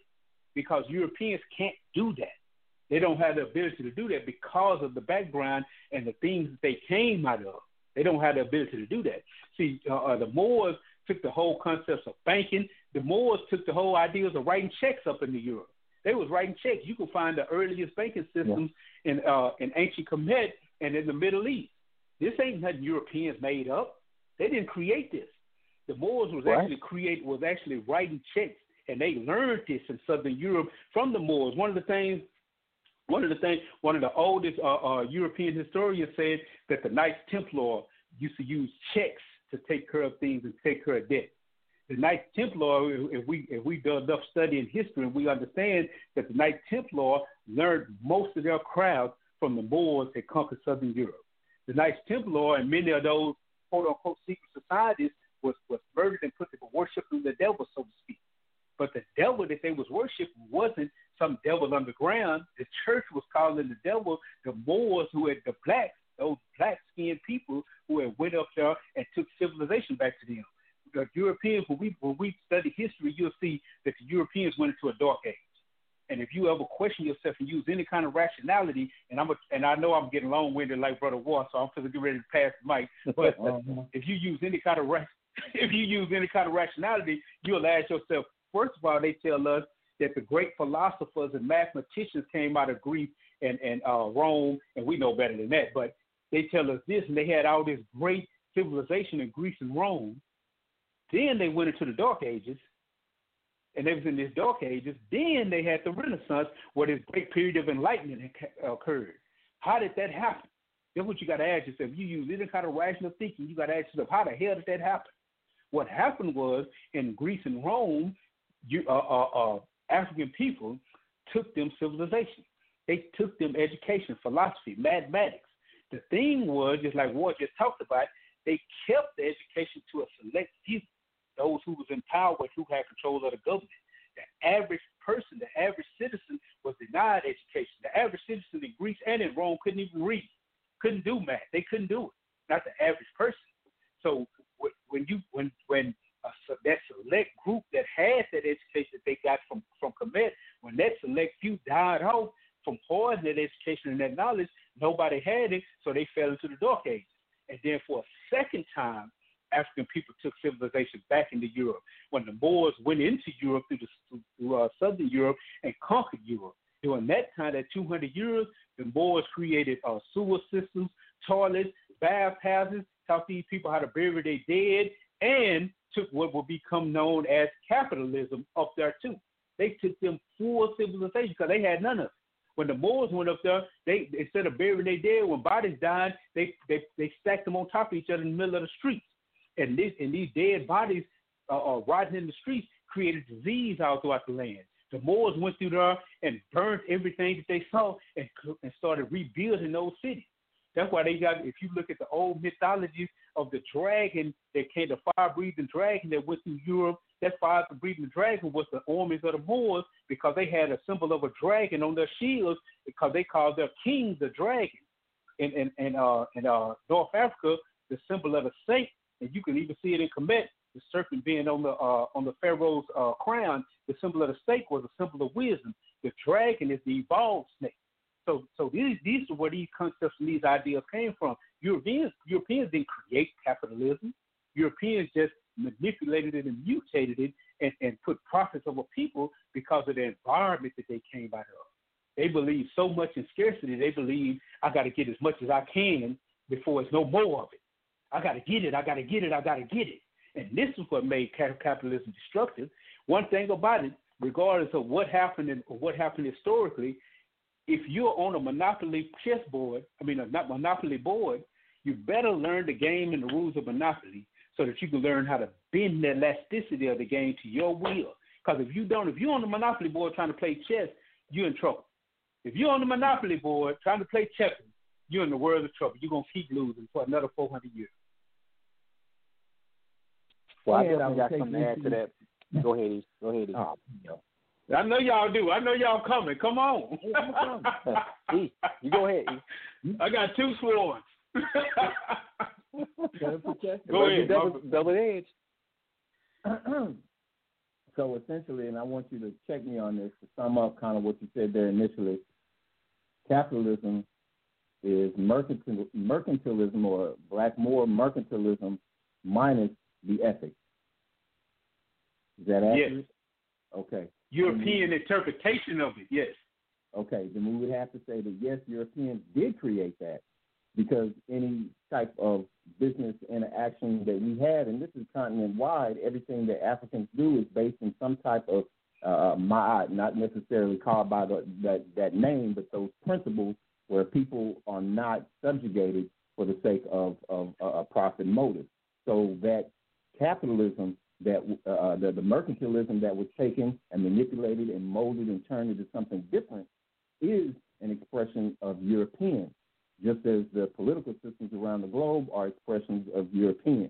because Europeans can't do that. They don't have the ability to do that because of the background and the things that they came out of. They don't have the ability to do that. See, uh, uh, the Moors took the whole concepts of banking. The Moors took the whole ideas of writing checks up into Europe. They was writing checks. You can find the earliest banking systems yeah. in uh, in ancient Kemet and in the Middle East. This ain't nothing Europeans made up. They didn't create this. The Moors was right. actually create was actually writing checks, and they learned this in Southern Europe from the Moors. One of the things one of the things, one of the oldest uh, uh, European historians said that the Knights Templar used to use checks to take care of things and take care of debt. The Knights Templar, if we if we do enough study in history, we understand that the Knights Templar learned most of their craft from the Moors that conquered Southern Europe. The Knights Templar and many of those quote unquote secret societies was was murdered and put to worshiping the devil, so to speak. But the devil that they was worshiping wasn't some devil underground. The church was calling the devil the Moors who had the blacks, those black skinned people who had went up there and took civilization back to them. The Europeans, when we when we study history, you'll see that the Europeans went into a dark age. And if you ever question yourself and use any kind of rationality, and I'm a, and I know I'm getting long winded like Brother War, so I'm going to get ready to pass the mic. But uh-huh. if you use any kind of ra- if you use any kind of rationality, you'll ask yourself. First of all, they tell us that the great philosophers and mathematicians came out of Greece and and uh, Rome, and we know better than that. But they tell us this, and they had all this great civilization in Greece and Rome. Then they went into the Dark Ages, and it was in this Dark Ages. Then they had the Renaissance, where this great period of enlightenment occurred. How did that happen? That's what you got to ask yourself. You use any kind of rational thinking. You got to ask yourself, how the hell did that happen? What happened was in Greece and Rome, you, uh, uh, uh, African people took them civilization. They took them education, philosophy, mathematics. The thing was, just like Ward just talked about, they kept the education to a select few, those who was in power, who had control of the government. The average person, the average citizen, was denied education. The average citizen in Greece and in Rome couldn't even read, couldn't do math. They couldn't do it. Not the average person. So when you when when so that select group that had that education that they got from from Kemet, when that select few died off from hoarding that education and that knowledge, nobody had it, so they fell into the dark ages. And then for a second time, African people took civilization back into Europe when the Moors went into Europe through, the, through uh, southern Europe and conquered Europe. During that time, that 200 years, the Moors created uh, sewer systems, toilets, bathhouses, taught these people how to bury their dead, and took what will become known as capitalism up there too. They took them full civilization because they had none of it. When the Moors went up there, they instead of burying their dead, when bodies died, they they, they stacked them on top of each other in the middle of the streets. And this and these dead bodies uh, uh, rotting in the streets created disease all throughout the land. The Moors went through there and burned everything that they saw and, and started rebuilding those cities. That's why they got. If you look at the old mythologies of the dragon that came, the fire-breathing dragon that went through Europe, that fire-breathing dragon was the armies of the Moors because they had a symbol of a dragon on their shields because they called their king the dragon. In in in uh in uh North Africa, the symbol of a saint, and you can even see it in Kemet, the serpent being on the uh, on the pharaoh's uh, crown. The symbol of the snake was a symbol of wisdom. The dragon is the evolved snake. So, so these these are where these concepts and these ideas came from. Europeans Europeans didn't create capitalism. Europeans just manipulated it and mutated it and, and put profits over people because of the environment that they came out of. They believe so much in scarcity. They believe I got to get as much as I can before it's no more of it. I got to get it. I got to get it. I got to get it. And this is what made capitalism destructive. One thing about it, regardless of what happened or what happened historically, if you're on a monopoly chessboard, I mean a not monopoly board, you better learn the game and the rules of monopoly so that you can learn how to bend the elasticity of the game to your will. Because if you don't, if you're on the monopoly board trying to play chess, you're in trouble. If you're on the monopoly board trying to play checkers, you're in the world of trouble. You're gonna keep losing for another 400 years. Well, I definitely got something to add to that. Go ahead, Go ahead. Oh, I know y'all do. I know y'all coming. Come on. e, you go ahead. E. I got two sworn. go ahead. Double, double edge. so essentially, and I want you to check me on this to sum up kind of what you said there initially. Capitalism is mercantil, mercantilism or black Moor mercantilism minus the ethic. Is that accurate? Yes. Okay. European interpretation of it, yes. Okay, then we would have to say that yes, Europeans did create that because any type of business interaction that we had, and this is continent wide, everything that Africans do is based in some type of uh, ma'at, not necessarily called by the, that, that name, but those principles where people are not subjugated for the sake of, of uh, a profit motive. So that capitalism that uh, the, the mercantilism that was taken and manipulated and molded and turned into something different is an expression of European, just as the political systems around the globe are expressions of European.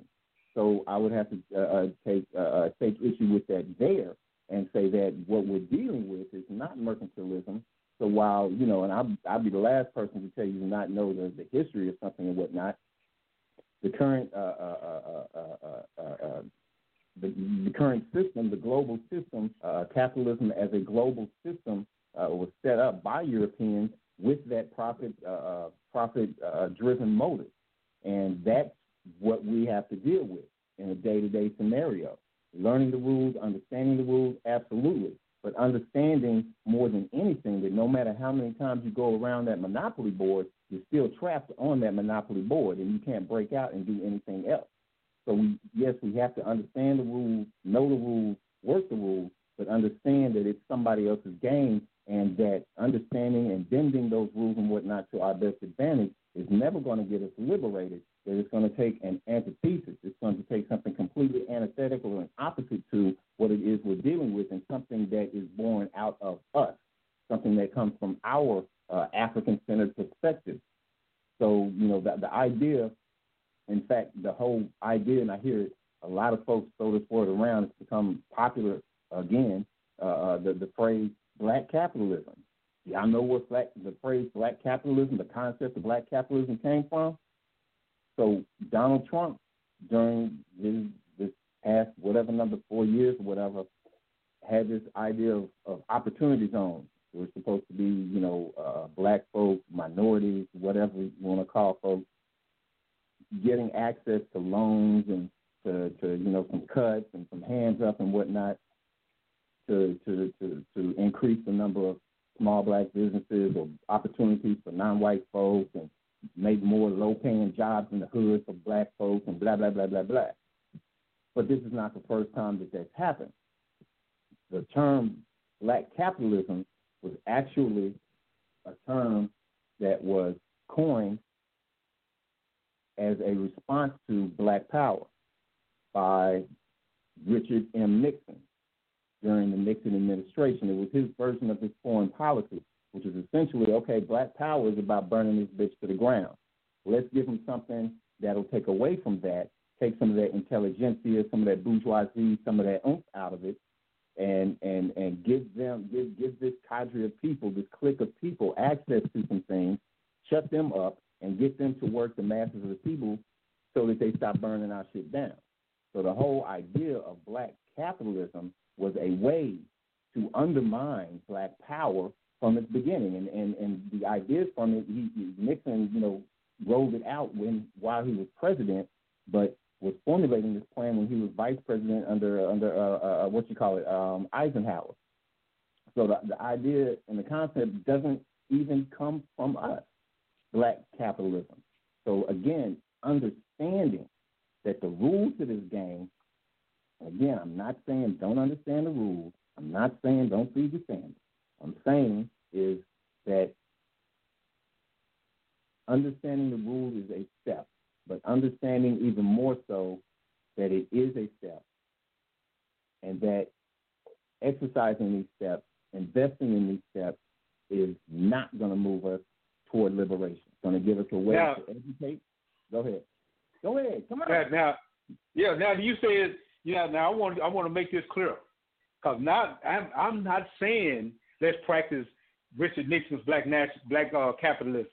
So I would have to uh, uh take uh, uh, take issue with that there and say that what we're dealing with is not mercantilism. So while you know, and I'll, be the last person to tell you to not know the, the history of something and whatnot, the current uh, uh, the, the current system, the global system, uh, capitalism as a global system, uh, was set up by Europeans with that profit uh, uh profit uh, driven motive, and that's what we have to deal with in a day to day scenario. Learning the rules, understanding the rules, absolutely, but understanding more than anything that no matter how many times you go around that monopoly board, you're still trapped on that monopoly board, and you can't break out and do anything else. So we, yes, we have to understand the rules, know the rules, work the rules, but understand that it's somebody else's game and that understanding and bending those rules and whatnot to our best advantage is never going to get us liberated. That it's going to take an antithesis. It's going to take something completely antithetical and opposite to what it is we're dealing with, and something that is born out of us, something that comes from our uh, African-centered perspective. So, you know, the, the idea, in fact, the whole idea, and I hear it, a lot of folks throw this word around. It's become popular again. Uh, uh the the phrase black capitalism. Y'all know what black, the phrase black capitalism, the concept of black capitalism came from? So Donald Trump, during his this past whatever number four years or whatever, had this idea of, of opportunity zones. It was supposed to be, you know, uh, black folks, minorities, whatever you want to call folks, getting access to loans and to, to you know some cuts and some hands up and whatnot to to to to increase the number of small black businesses or opportunities for non-white folks and make more low-paying jobs in the hood for black folks and blah blah blah blah blah. But this is not the first time that that's happened. The term black capitalism was actually a term that was coined as a response to black power by Richard M. Nixon during the Nixon administration. It was his version of his foreign policy, which is essentially okay, black power is about burning this bitch to the ground. Let's give them something that'll take away from that, take some of that intelligentsia, some of that bourgeoisie, some of that oomph out of it, and and and give them give give this cadre of people, this clique of people, access to some things, shut them up, and get them to work the masses of the people so that they stop burning our shit down. So the whole idea of black capitalism was a way to undermine black power from its beginning. And and, and the ideas from it, he, Nixon, you know, rolled it out when while he was president, but was formulating this plan when he was vice president under under uh, uh, what you call it um, Eisenhower. So the, the idea and the concept doesn't even come from us, black capitalism. So again, understanding that the rules of this game Again, I'm not saying don't understand the rules. I'm not saying don't feed the family. I'm saying is that understanding the rules is a step, but understanding even more so that it is a step and that exercising these steps, investing in these steps is not going to move us toward liberation. It's going to give us a way now, to educate. Go ahead. Go ahead. Come on. Now, now yeah, now you said yeah, now I want I want to make this clear, because not I'm I'm not saying let's practice Richard Nixon's black national, black uh, capitalism,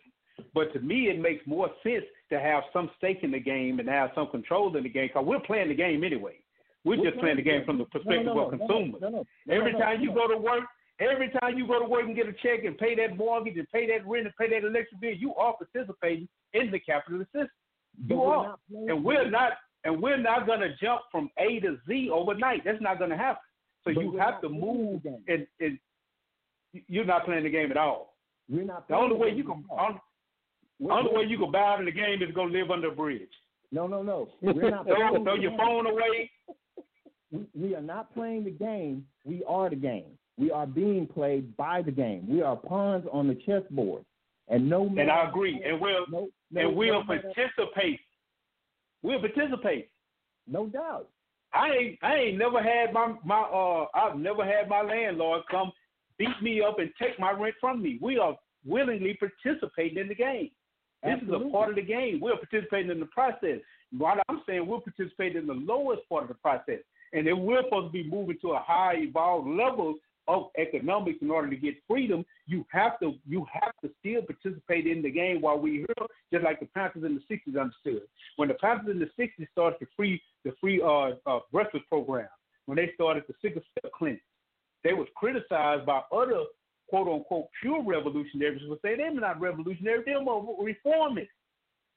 but to me it makes more sense to have some stake in the game and have some control in the game, because we're playing the game anyway. We're, we're just playing the game from the perspective no, no, no, of consumers. Every time you go to work, every time you go to work and get a check and pay that mortgage and pay that rent and pay that electric bill, you are participating in the capitalist system. You are, and we're not and we're not going to jump from A to Z overnight. That's not going to happen. So but you have to move, and, and you're not playing the game at all. We're not. The only way you can, on, the only way you can bow in the game is go live under a bridge. No, no, no. We're not. throw, throw your phone away. We, we are not playing the game. We are the game. We are being played by the game. We are pawns on the chessboard, and no. And I agree. And we'll no, no, and we'll no participate we'll participate. No doubt. I ain't I ain't never had my my uh I've never had my landlord come beat me up and take my rent from me. We are willingly participating in the game. This Absolutely. is a part of the game. We're participating in the process. What I'm saying, we're participating in the lowest part of the process. And if we're supposed to be moving to a high evolved level of economics in order to get freedom, you have to you have to still participate in the game while we're here, just like the Panthers in the '60s understood. When the Panthers in the '60s started the free the free uh, uh, breakfast program, when they started the sickle cell clinic, they was criticized by other quote unquote pure revolutionaries would say they're not revolutionary, they're more reformists.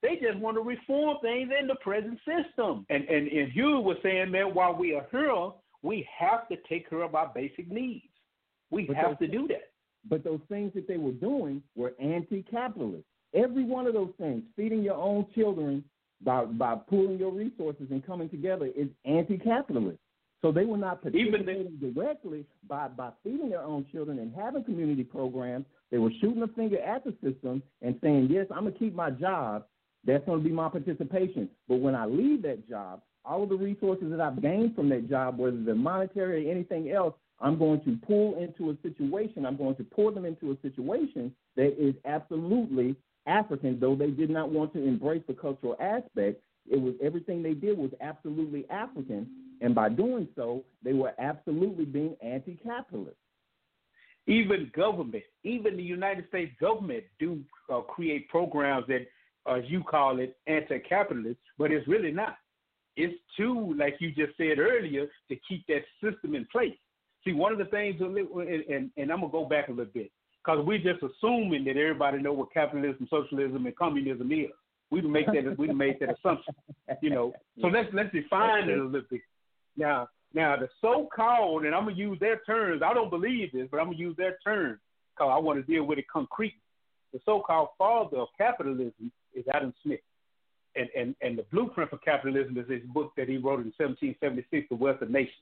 They just want to reform things in the present system. And and, and Hugh was saying that while we are here, we have to take care of our basic needs. We But have those- to do that. But those things that they were doing were anti-capitalist. Every one of those things, feeding your own children by by pooling your resources and coming together, is anti-capitalist. So they were not Even participating directly by by feeding their own children and having community programs. They were shooting a finger at the system and saying, "Yes, I'm gonna keep my job. That's gonna be my participation. But when I leave that job, all of the resources that I've gained from that job, whether they're monetary or anything else, I'm going to pull into a situation, I'm going to pour them into a situation that is absolutely African, though they did not want to embrace the cultural aspect. It was everything they did was absolutely African, and by doing so, they were absolutely being anti-capitalist. even government, even the United States government, do uh, create programs that, as you call it, anti-capitalist, but it's really not. It's to, like you just said earlier, to keep that system in place. See, one of the things, and, and, and I'm gonna go back a little bit, because we're just assuming that everybody know what capitalism, socialism, and communism is. We make that we made that assumption, you know. So let's let's define it a little bit. Now, now the so-called, and I'm gonna use their terms. I don't believe this, but I'm gonna use their terms because I want to deal with it concretely. The so-called father of capitalism is Adam Smith, and and and the blueprint for capitalism is his book that he wrote in 1776, The Wealth of Nations.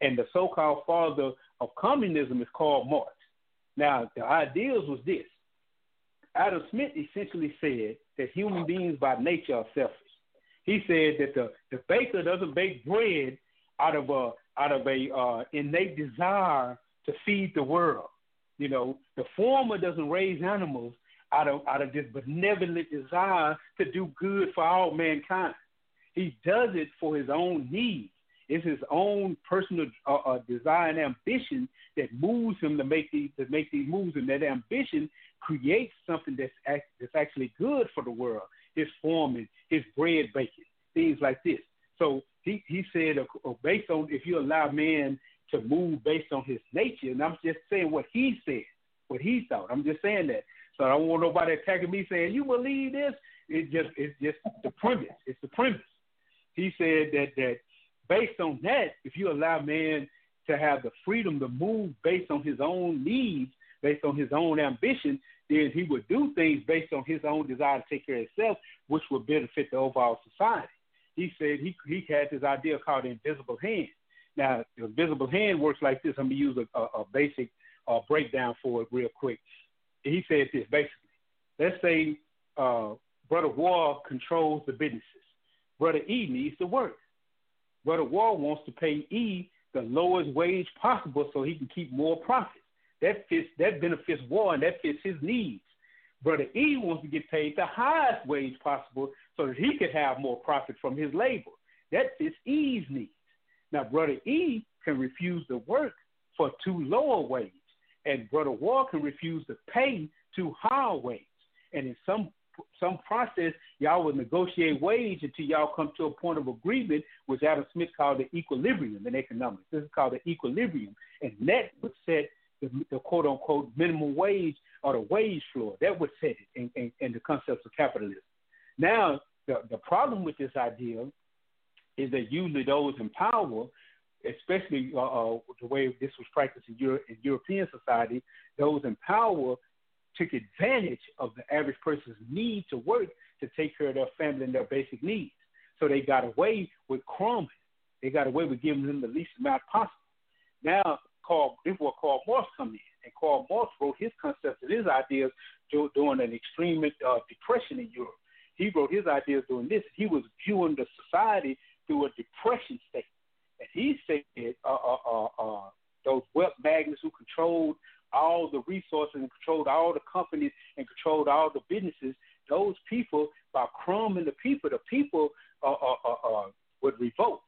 And the so-called father of communism is Karl Marx. Now, the ideas was this: Adam Smith essentially said that human beings by nature are selfish. He said that the, the baker doesn't bake bread out of a out of a uh, innate desire to feed the world. You know, the farmer doesn't raise animals out of out of this benevolent desire to do good for all mankind. He does it for his own needs. It's his own personal uh, uh, desire and ambition that moves him to make these to make these moves, and that ambition creates something that's act, that's actually good for the world. His farming, his bread baking, things like this. So he he said, uh, uh, based on if you allow man to move based on his nature, and I'm just saying what he said, what he thought. I'm just saying that. So I don't want nobody attacking me saying you believe this. It's just it's just the premise. It's the premise. He said that that based on that, if you allow man to have the freedom to move based on his own needs, based on his own ambition, then he would do things based on his own desire to take care of himself, which would benefit the overall society. He said he he had this idea called invisible hand. Now, the invisible hand works like this. I'm gonna use a, a, a basic uh, breakdown for it real quick. He said this basically. Let's say uh, Brother Wall controls the businesses. Brother E needs to work. Brother Wall wants to pay E the lowest wage possible so he can keep more profits. That fits that benefits Wall and that fits his needs. Brother E wants to get paid the highest wage possible so that he could have more profit from his labor. That fits E's needs. Now, Brother E can refuse to work for too low a wage, and Brother Wall can refuse to pay too high a wage. And in some some process, y'all will negotiate wage until y'all come to a point of agreement, which Adam Smith called the equilibrium in economics. This is called the equilibrium, and that would set the, the quote unquote minimum wage or the wage floor. That would set it in, in, in the concepts of capitalism. Now, the, the problem with this idea is that usually those in power, especially uh, uh, the way this was practiced in, Euro- in European society, those in power took advantage of the average person's need to work to take care of their family and their basic needs. So they got away with crumbing. They got away with giving them the least amount possible. Now, Karl, this is where Karl Marx come in, and Karl Marx wrote his concepts and his ideas during an extreme uh, depression in Europe. He wrote his ideas doing this. He was viewing the society through a depression state, and he said uh, uh, uh, uh, those wealth magnates who controlled all the resources and controlled all the companies and controlled all the businesses, those people, by crumbing the people, the people uh, uh, would revolt.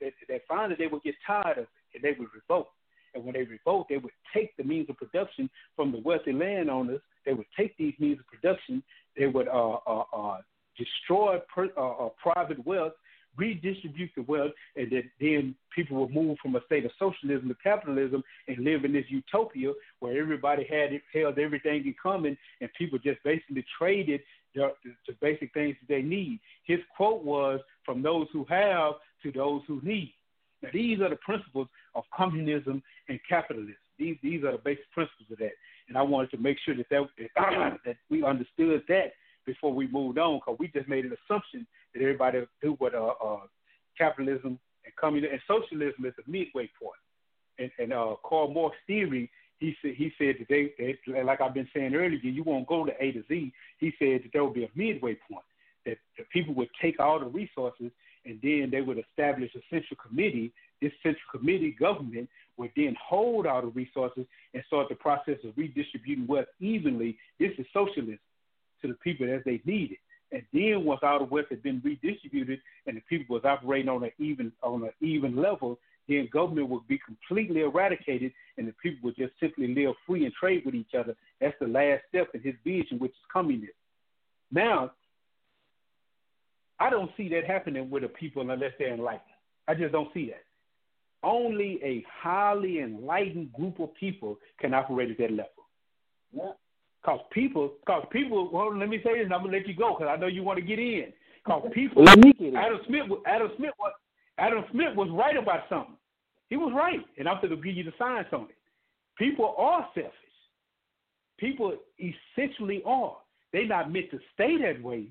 They, they finally they would get tired of it and they would revolt. And when they revolt, they would take the means of production from the wealthy landowners. They would take these means of production. They would uh, uh, uh, destroy per, uh, uh, private wealth, redistribute the wealth, and then people will move from a state of socialism to capitalism and live in this utopia where everybody had it, held everything in common, and people just basically traded the, the basic things that they need. His quote was, "From those who have to those who need." Now, these are the principles of communism and capitalism. These these are the basic principles of that, and I wanted to make sure that that, that we understood that before we moved on, because we just made an assumption that everybody do what uh, uh, capitalism and communism and socialism is a midway point. And, and uh, Karl Marx theory, he said he said that they, they like I've been saying earlier, you won't go to A to Z. He said that there will be a midway point that the people would take all the resources and then they would establish a central committee. This central committee government would then hold all the resources and start the process of redistributing wealth evenly. This is socialism to the people as they need it. And then once all the wealth had been redistributed and the people was operating on an even on an even level, then government would be completely eradicated and the people would just simply live free and trade with each other. That's the last step in his vision, which is communism. Now, I don't see that happening with the people unless they're enlightened. I just don't see that. Only a highly enlightened group of people can operate at that level. Yeah. Cause people, cause people. Well, let me say this, and I'm gonna let you go, cause I know you want to get in. Cause people. Let me get in. Adam Smith. Adam Smith was. Adam Smith was right about something. He was right, and I'm going to give you the science on it. People are selfish. People essentially are. They're not meant to stay that way,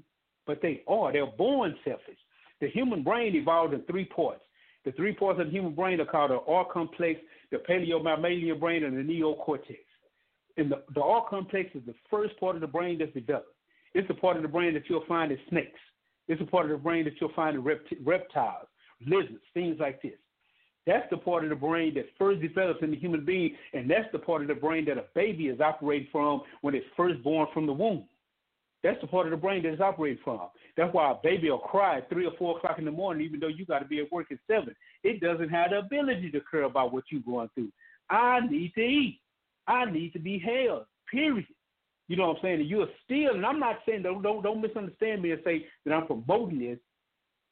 but they are. They're born selfish. The human brain evolved in three parts. The three parts of the human brain are called the R complex, the paleomammalian brain, and the neocortex. And the, the R complex is the first part of the brain that's developed. It's the part of the brain that you'll find in snakes. It's the part of the brain that you'll find in rept- reptiles, lizards, things like this. That's the part of the brain that first develops in the human being, and that's the part of the brain that a baby is operating from when it's first born from the womb. That's the part of the brain that is operating from. That's why a baby will cry at three or four o'clock in the morning, even though you got to be at work at seven. It doesn't have the ability to care about what you're going through. I need to eat. I need to be held. Period. You know what I'm saying? And you're still, and I'm not saying don't don't don't misunderstand me and say that I'm promoting this,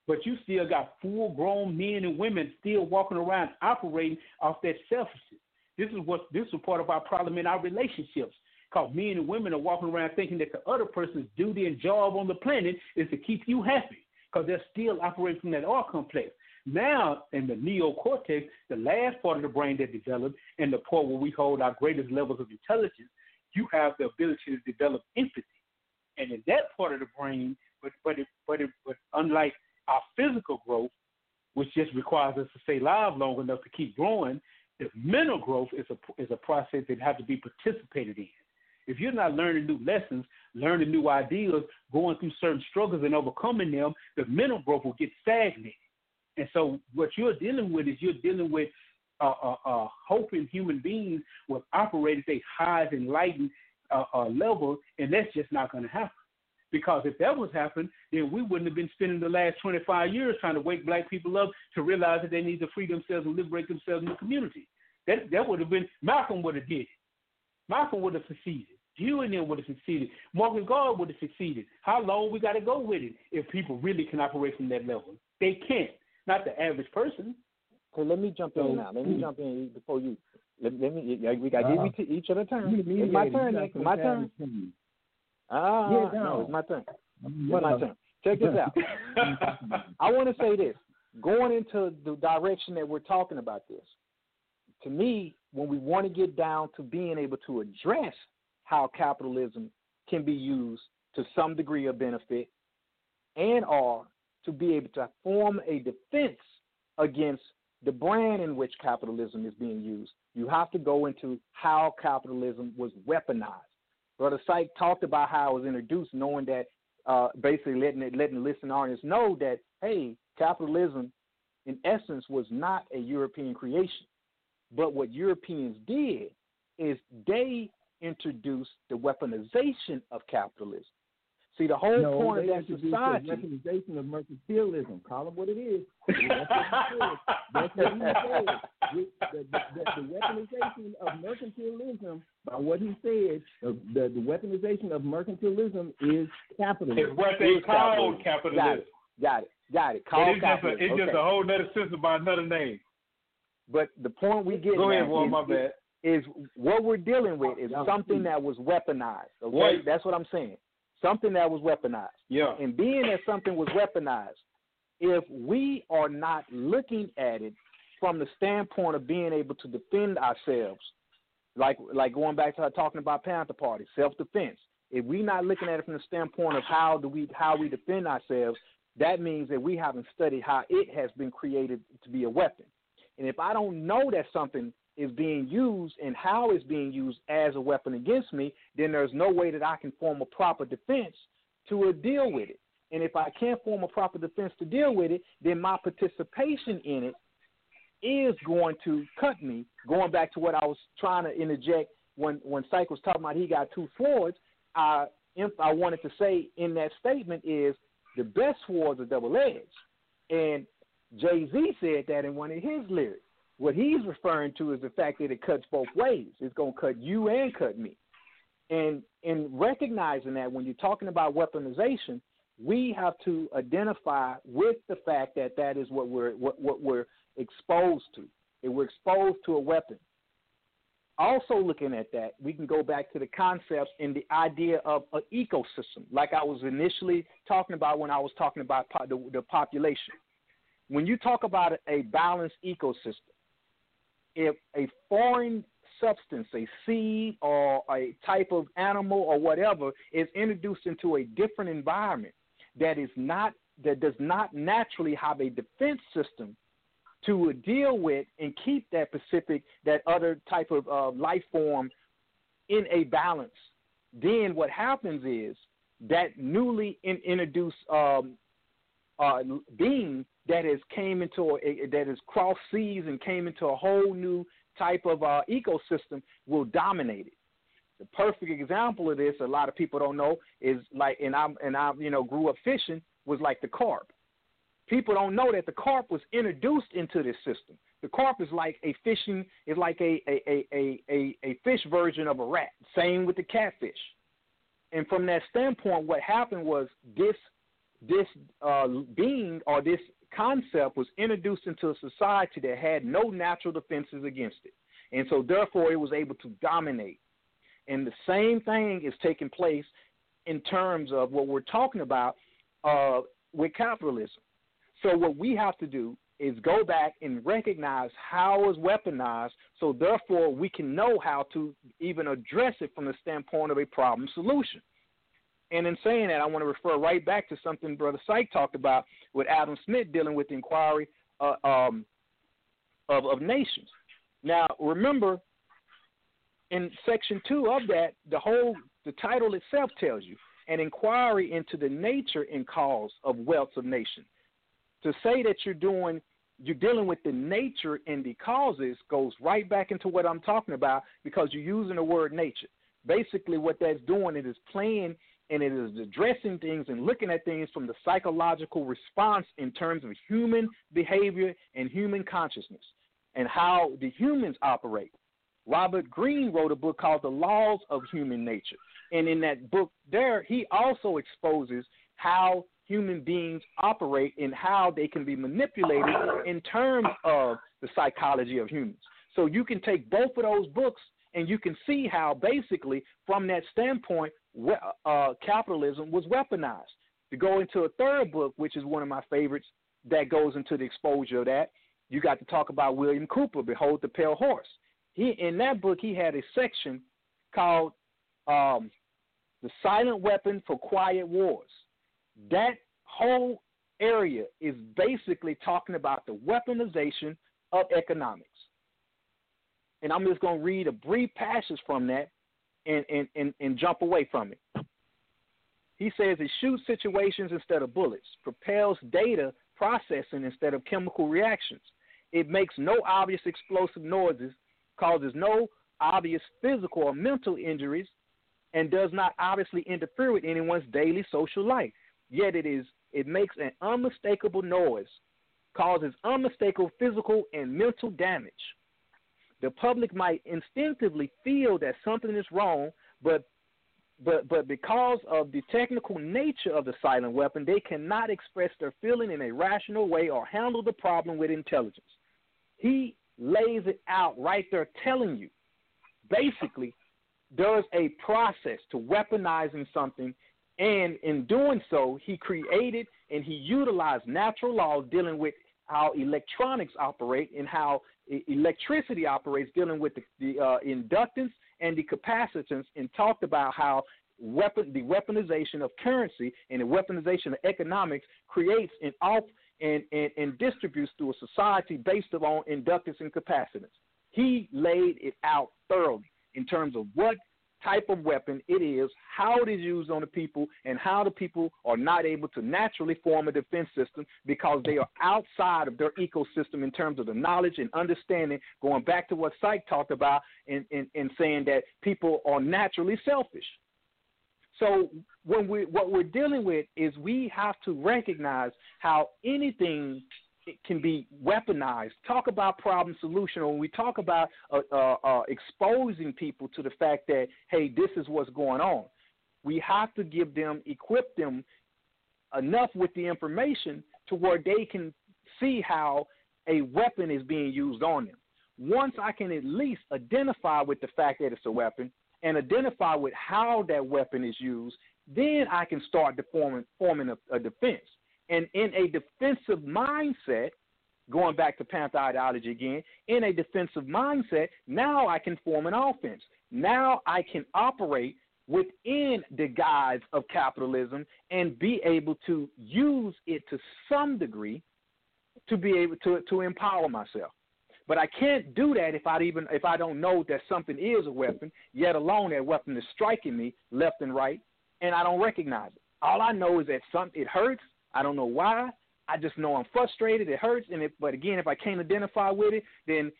but you still got full grown men and women still walking around operating off that selfishness. This is what this is part of our problem in our relationships. Because men and women are walking around thinking that the other person's duty and job on the planet is to keep you happy. Because they're still operating from that R complex. Now, in the neocortex, the last part of the brain that develops, and the part where we hold our greatest levels of intelligence, you have the ability to develop empathy. And in that part of the brain, but but it, but it, but unlike our physical growth, which just requires us to stay alive long enough to keep growing, the mental growth is a is a process that has to be participated in. If you're not learning new lessons, learning new ideas, going through certain struggles and overcoming them, the mental growth will get stagnated. And so, what you're dealing with is you're dealing with uh, uh, uh, hoping human beings will operate at a high enlightened uh, uh, level, and that's just not going to happen. Because if that was happening, then we wouldn't have been spending the last 25 years trying to wake black people up to realize that they need to free themselves and liberate themselves in the community. That that would have been Malcolm would have did it. Malcolm would have succeeded. You and them would have succeeded. Marcus Garvey would have succeeded. How long we got to go with it if people really can operate from that level? They can't. Not the average person. So let me jump in now. Let me jump in before you. Let, let me. We got to give each other turn. It's my turn. It's my turn. Ah, yeah, no. no, it's my turn. It's my turn. Check this out. I want to say this. Going into the direction that we're talking about this, to me, when we want to get down to being able to address how capitalism can be used to some degree of benefit and or to be able to form a defense against the brand in which capitalism is being used. You have to go into how capitalism was weaponized. Brother Syke talked about how it was introduced, knowing that uh, basically letting it, letting listening audience know that hey, capitalism in essence was not a European creation. But what Europeans did is they introduced the weaponization of capitalism. See, the whole no, point of that society. The weaponization of mercantilism. Call it what it is. That's what he said. The, the, the, the, weaponization of mercantilism, by what he said, the, the, the weaponization of mercantilism is capitalism. It's what they call capitalism. capitalism. Got it. Got it. Got it. Call it's just a, capitalism. it's just a whole nother system by another name. But the point we get Go ahead, at boy, is, my bad. is what we're dealing with is something that was weaponized. Okay, Right. that's what I'm saying. Something that was weaponized. Yeah. And being that something was weaponized, if we are not looking at it from the standpoint of being able to defend ourselves, like like going back to talking about Panther Party, self defense. If we're not looking at it from the standpoint of how do we how we defend ourselves, that means that we haven't studied how it has been created to be a weapon. And if I don't know that something is being used and how it's being used as a weapon against me, then there's no way that I can form a proper defense to uh, deal with it. And if I can't form a proper defense to deal with it, then my participation in it is going to cut me. Going back to what I was trying to interject when when Syke was talking about he got two swords, I I wanted to say in that statement is the best swords are double edged, and Jay Z said that in one of his lyrics. What he's referring to is the fact that it cuts both ways. It's going to cut you and cut me. And in recognizing that when you're talking about weaponization, we have to identify with the fact that that is what we're what, what we're exposed to. If we're exposed to a weapon. Also, looking at that, we can go back to the concepts and the idea of an ecosystem, like I was initially talking about when I was talking about po- the, the population. When you talk about a balanced ecosystem, if a foreign substance, a seed or a type of animal or whatever, is introduced into a different environment that is not that does not naturally have a defense system to deal with and keep that specific that other type of uh, life form in a balance, then what happens is that newly in, introduced um, uh, being that has came into a, that has crossed seas and came into a whole new type of uh, ecosystem will dominate it. The perfect example of this, a lot of people don't know, is like, and I and I, you know, grew up fishing was like the carp. People don't know that the carp was introduced into this system. The carp is like a fishing, is like a, a, a, a, a fish version of a rat. Same with the catfish. And from that standpoint, what happened was this this uh, being or this concept was introduced into a society that had no natural defenses against it. And so, therefore, it was able to dominate. And the same thing is taking place in terms of what we're talking about uh, with capitalism. So, what we have to do is go back and recognize how it's weaponized, so therefore we can know how to even address it from the standpoint of a problem solution. And in saying that, I want to refer right back to something Brother Syke talked about with Adam Smith dealing with the inquiry uh, um, of, of nations. Now, remember, in section two of that, the whole the title itself tells you an inquiry into the nature and cause of wealth of nations. To say that you're doing you're dealing with the nature and the causes goes right back into what I'm talking about because you're using the word nature. Basically, what that's doing it is playing and it is addressing things and looking at things from the psychological response in terms of human behavior and human consciousness and how the humans operate. Robert Greene wrote a book called The Laws of Human Nature. And in that book, there, he also exposes how human beings operate and how they can be manipulated in terms of the psychology of humans. So you can take both of those books and you can see how basically, from that standpoint, uh, capitalism was weaponized. To go into a third book, which is one of my favorites, that goes into the exposure of that, you got to talk about William Cooper, Behold the Pale Horse. He in that book he had a section called um, "The Silent Weapon for Quiet Wars." That whole area is basically talking about the weaponization of economics. And I'm just going to read a brief passage from that and, and, and, and jump away from it. He says it shoots situations instead of bullets, propels data processing instead of chemical reactions. It makes no obvious explosive noises, causes no obvious physical or mental injuries, and does not obviously interfere with anyone's daily social life. Yet it is it makes an unmistakable noise, causes unmistakable physical and mental damage. The public might instinctively feel that something is wrong, but but but because of the technical nature of the silent weapon, they cannot express their feeling in a rational way or handle the problem with intelligence. He lays it out right there, telling you basically there's a process to weaponizing something, and in doing so, he created and he utilized natural laws dealing with how electronics operate and how electricity operates, dealing with the, the uh, inductance and the capacitance, and talked about how weapon the weaponization of currency and the weaponization of economics creates an off and, and, and distributes through a society based upon inductance and capacitance. He laid it out thoroughly in terms of what type of weapon it is, how it is used on the people, and how the people are not able to naturally form a defense system because they are outside of their ecosystem in terms of the knowledge and understanding, going back to what Psych talked about in, in, in saying that people are naturally selfish. So when we what we're dealing with is we have to recognize how anything it can be weaponized. Talk about problem solution. When we talk about uh, uh, uh, exposing people to the fact that hey, this is what's going on, we have to give them, equip them enough with the information to where they can see how a weapon is being used on them. Once I can at least identify with the fact that it's a weapon and identify with how that weapon is used, then I can start forming, forming a, a defense. And in a defensive mindset, going back to Panther ideology again, in a defensive mindset, now I can form an offense. Now I can operate within the guise of capitalism and be able to use it to some degree to be able to to empower myself. But I can't do that if I even if I don't know that something is a weapon, yet alone that weapon is striking me left and right, and I don't recognize it. All I know is that some it hurts, I don't know why. I just know I'm frustrated. It hurts, and it, but again, if I can't identify with it, then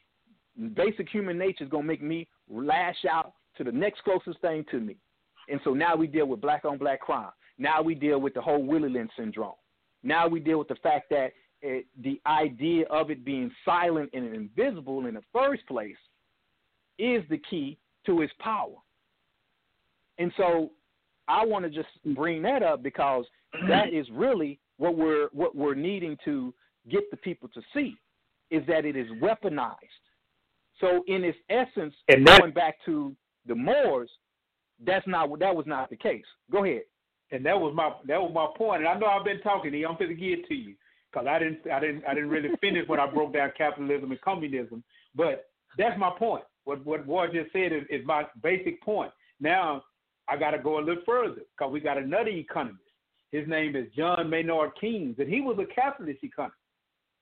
basic human nature is gonna make me lash out to the next closest thing to me. And so now we deal with black on black crime. Now we deal with the whole Willie Lynch syndrome. Now we deal with the fact that it, the idea of it being silent and invisible in the first place is the key to its power. And so I want to just bring that up because that is really what we're what we're needing to get the people to see is that it is weaponized. So in its essence, and that, going back to the Moors, that's not that was not the case. Go ahead. And that was my that was my point. And I know I've been talking to you. I'm going to get to you because I didn't I didn't I didn't really finish when I broke down capitalism and communism. But that's my point. What what Ward just said is, is my basic point. Now I got to go a little further because we got another economist his name is John Maynard Keynes, and he was a capitalist economist.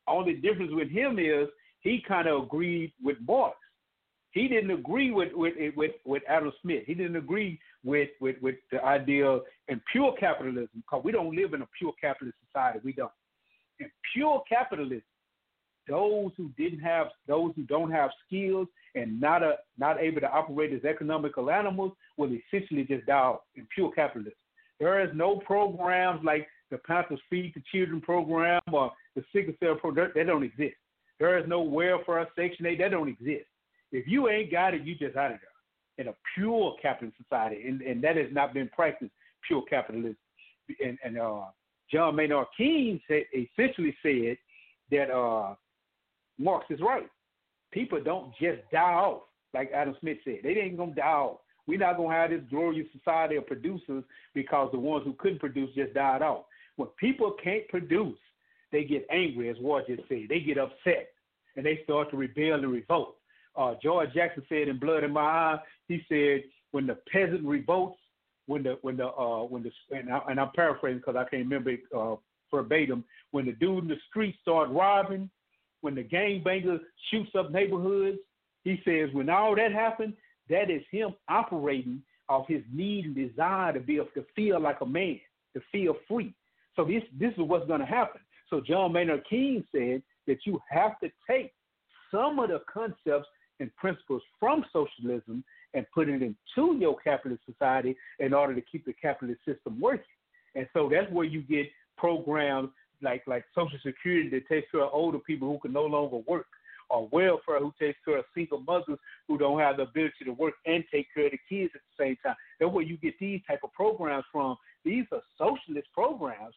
Only difference with him is he kind of agreed with Marx. He didn't agree with with eh, with, with Adam Smith. He didn't agree with with, with the idea in pure capitalism because we don't live in a pure capitalist society. We don't. In pure capitalism, those who didn't have those who don't have skills and not a not able to operate as economical animals will essentially just die in pure capitalism. There is no programs like the Panthers Feed the Children program or the Sickle Cell program. They don't exist. There is no welfare Section 8. That don't exist. If you ain't got it, you just out of there in a pure capitalist society, and, and that has not been practiced, pure capitalism. And, and uh, John Maynard Keynes said, essentially said that uh, Marx is right. People don't just die off, like Adam Smith said. They ain't gonna die off. We're not going to have this glorious society of producers because the ones who couldn't produce just died out. When people can't produce, they get angry, as Ward just said. They get upset and they start to rebel and revolt. Uh, George Jackson said in Blood in My Eye, he said, when the peasant revolts, when the when the uh, when the and, I, I'm paraphrasing because I can't remember it, uh, verbatim. When the dude in the street start robbing, when the gangbanger shoots up neighborhoods, he says when all that happened, that is him operating off his need and desire to be able to feel like a man, to feel free. So this this is what's going to happen. So John Maynard Keynes said that you have to take some of the concepts and principles from socialism and put it into your capitalist society in order to keep the capitalist system working. And so that's where you get programs like like Social Security that takes care of older people who can no longer work or welfare who takes care of single mothers who don't have the ability to work and take care of the kids at the same time. That's where you get these type of programs from. These are socialist programs,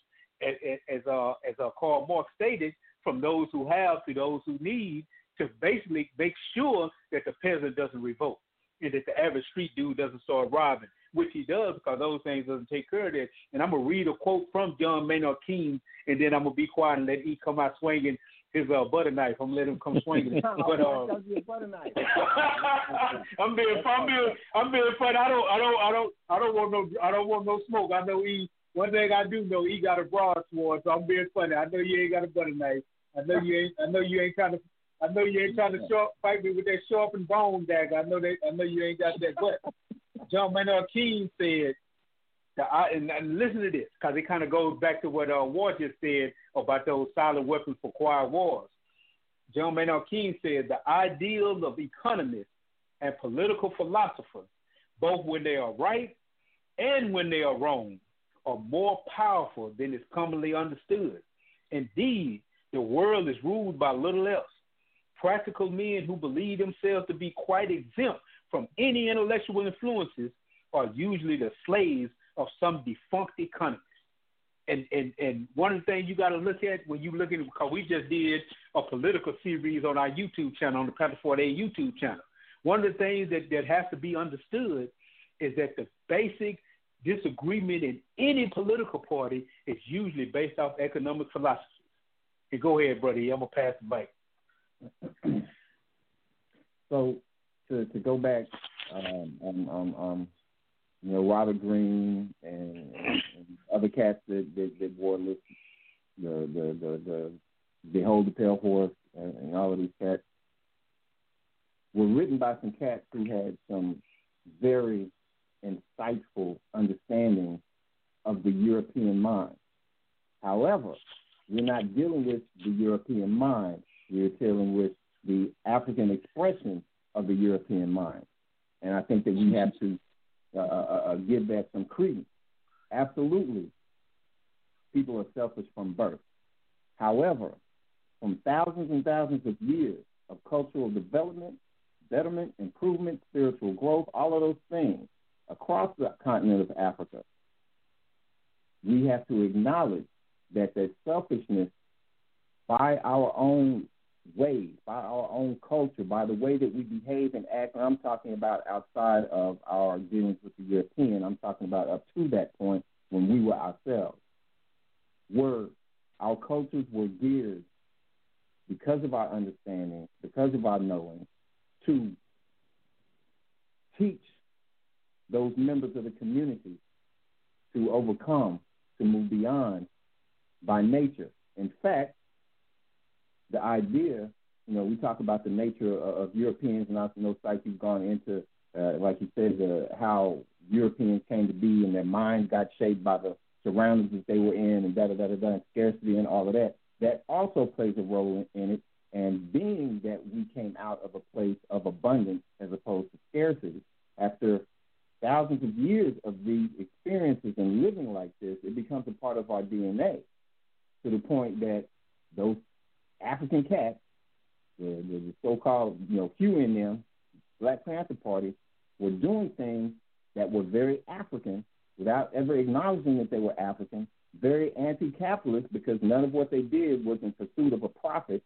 as as uh, as uh, Karl Marx stated, from those who have to those who need, to basically make sure that the peasant doesn't revolt and that the average street dude doesn't start robbing, which he does because those things doesn't take care of that. And I'm gonna read a quote from John Maynard Keynes, and then I'm gonna be quiet and let E come out swinging his uh, butter knife. I'm gonna let him come swinging. but uh, I'm being, I'm being, I'm being funny. I don't, I don't, I don't, I don't want no, I don't want no smoke. I know E. One thing I do know, he got a broadsword, so I'm being funny. I know you ain't got a butter knife. I know you ain't. I know you ain't trying to I know you ain't trying to sharp, fight me with that sharpened bone dagger. I know that. I know you ain't got that. But John Maynard Keynes said, And, and listen to this, because it kind of goes back to what uh, War just said about those silent weapons for quiet wars. John Maynard Keynes said the ideals of economists and political philosophers, both when they are right and when they are wrong, are more powerful than is commonly understood. Indeed, the world is ruled by little else Practical men who believe themselves to be quite exempt from any intellectual influences are usually the slaves of some defunct economist. And and and one of the things you got to look at when you look at because we just did a political series on our YouTube channel on the Panther 48 YouTube channel. One of the things that that has to be understood is that the basic disagreement in any political party is usually based off economic philosophy. Go ahead, buddy. I'm gonna pass the mic. so to to go back, um, um, you know, Robert Greene and, and other cats that that, that wore this, the the the the Behold the Pale Horse and, and all of these cats were written by some cats who had some very insightful understanding of the European mind. However, we're not dealing with the European mind. We're dealing with the African expression of the European mind. And I think that we have to uh, uh, uh, uh, give that some credence. Absolutely, people are selfish from birth. However, from thousands and thousands of years of cultural development, betterment, improvement, spiritual growth, all of those things across the continent of Africa, we have to acknowledge that the selfishness by our own ways, by our own culture, by the way that we behave and act. I'm talking about outside of our dealings with the European. I'm talking about up to that point when we were ourselves. Were our cultures were geared because of our understanding, because of our knowing, to teach those members of the community to overcome, to move beyond by nature. In fact, the idea, you know, we talk about the nature of, of Europeans, and I know you've gone into, uh, like you said, uh, how Europeans came to be and their minds got shaped by the surroundings that they were in, and da da da da da, and scarcity and all of that. That also plays a role in, in it. And being that we came out of a place of abundance as opposed to scarcity, after thousands of years of these experiences and living like this, it becomes a part of our DNA to the point that those African cats, the, the, the so-called you know few in them, Black Panther Party, were doing things that were very African without ever acknowledging that they were African, very anti-capitalist because none of what they did was in pursuit of a profit.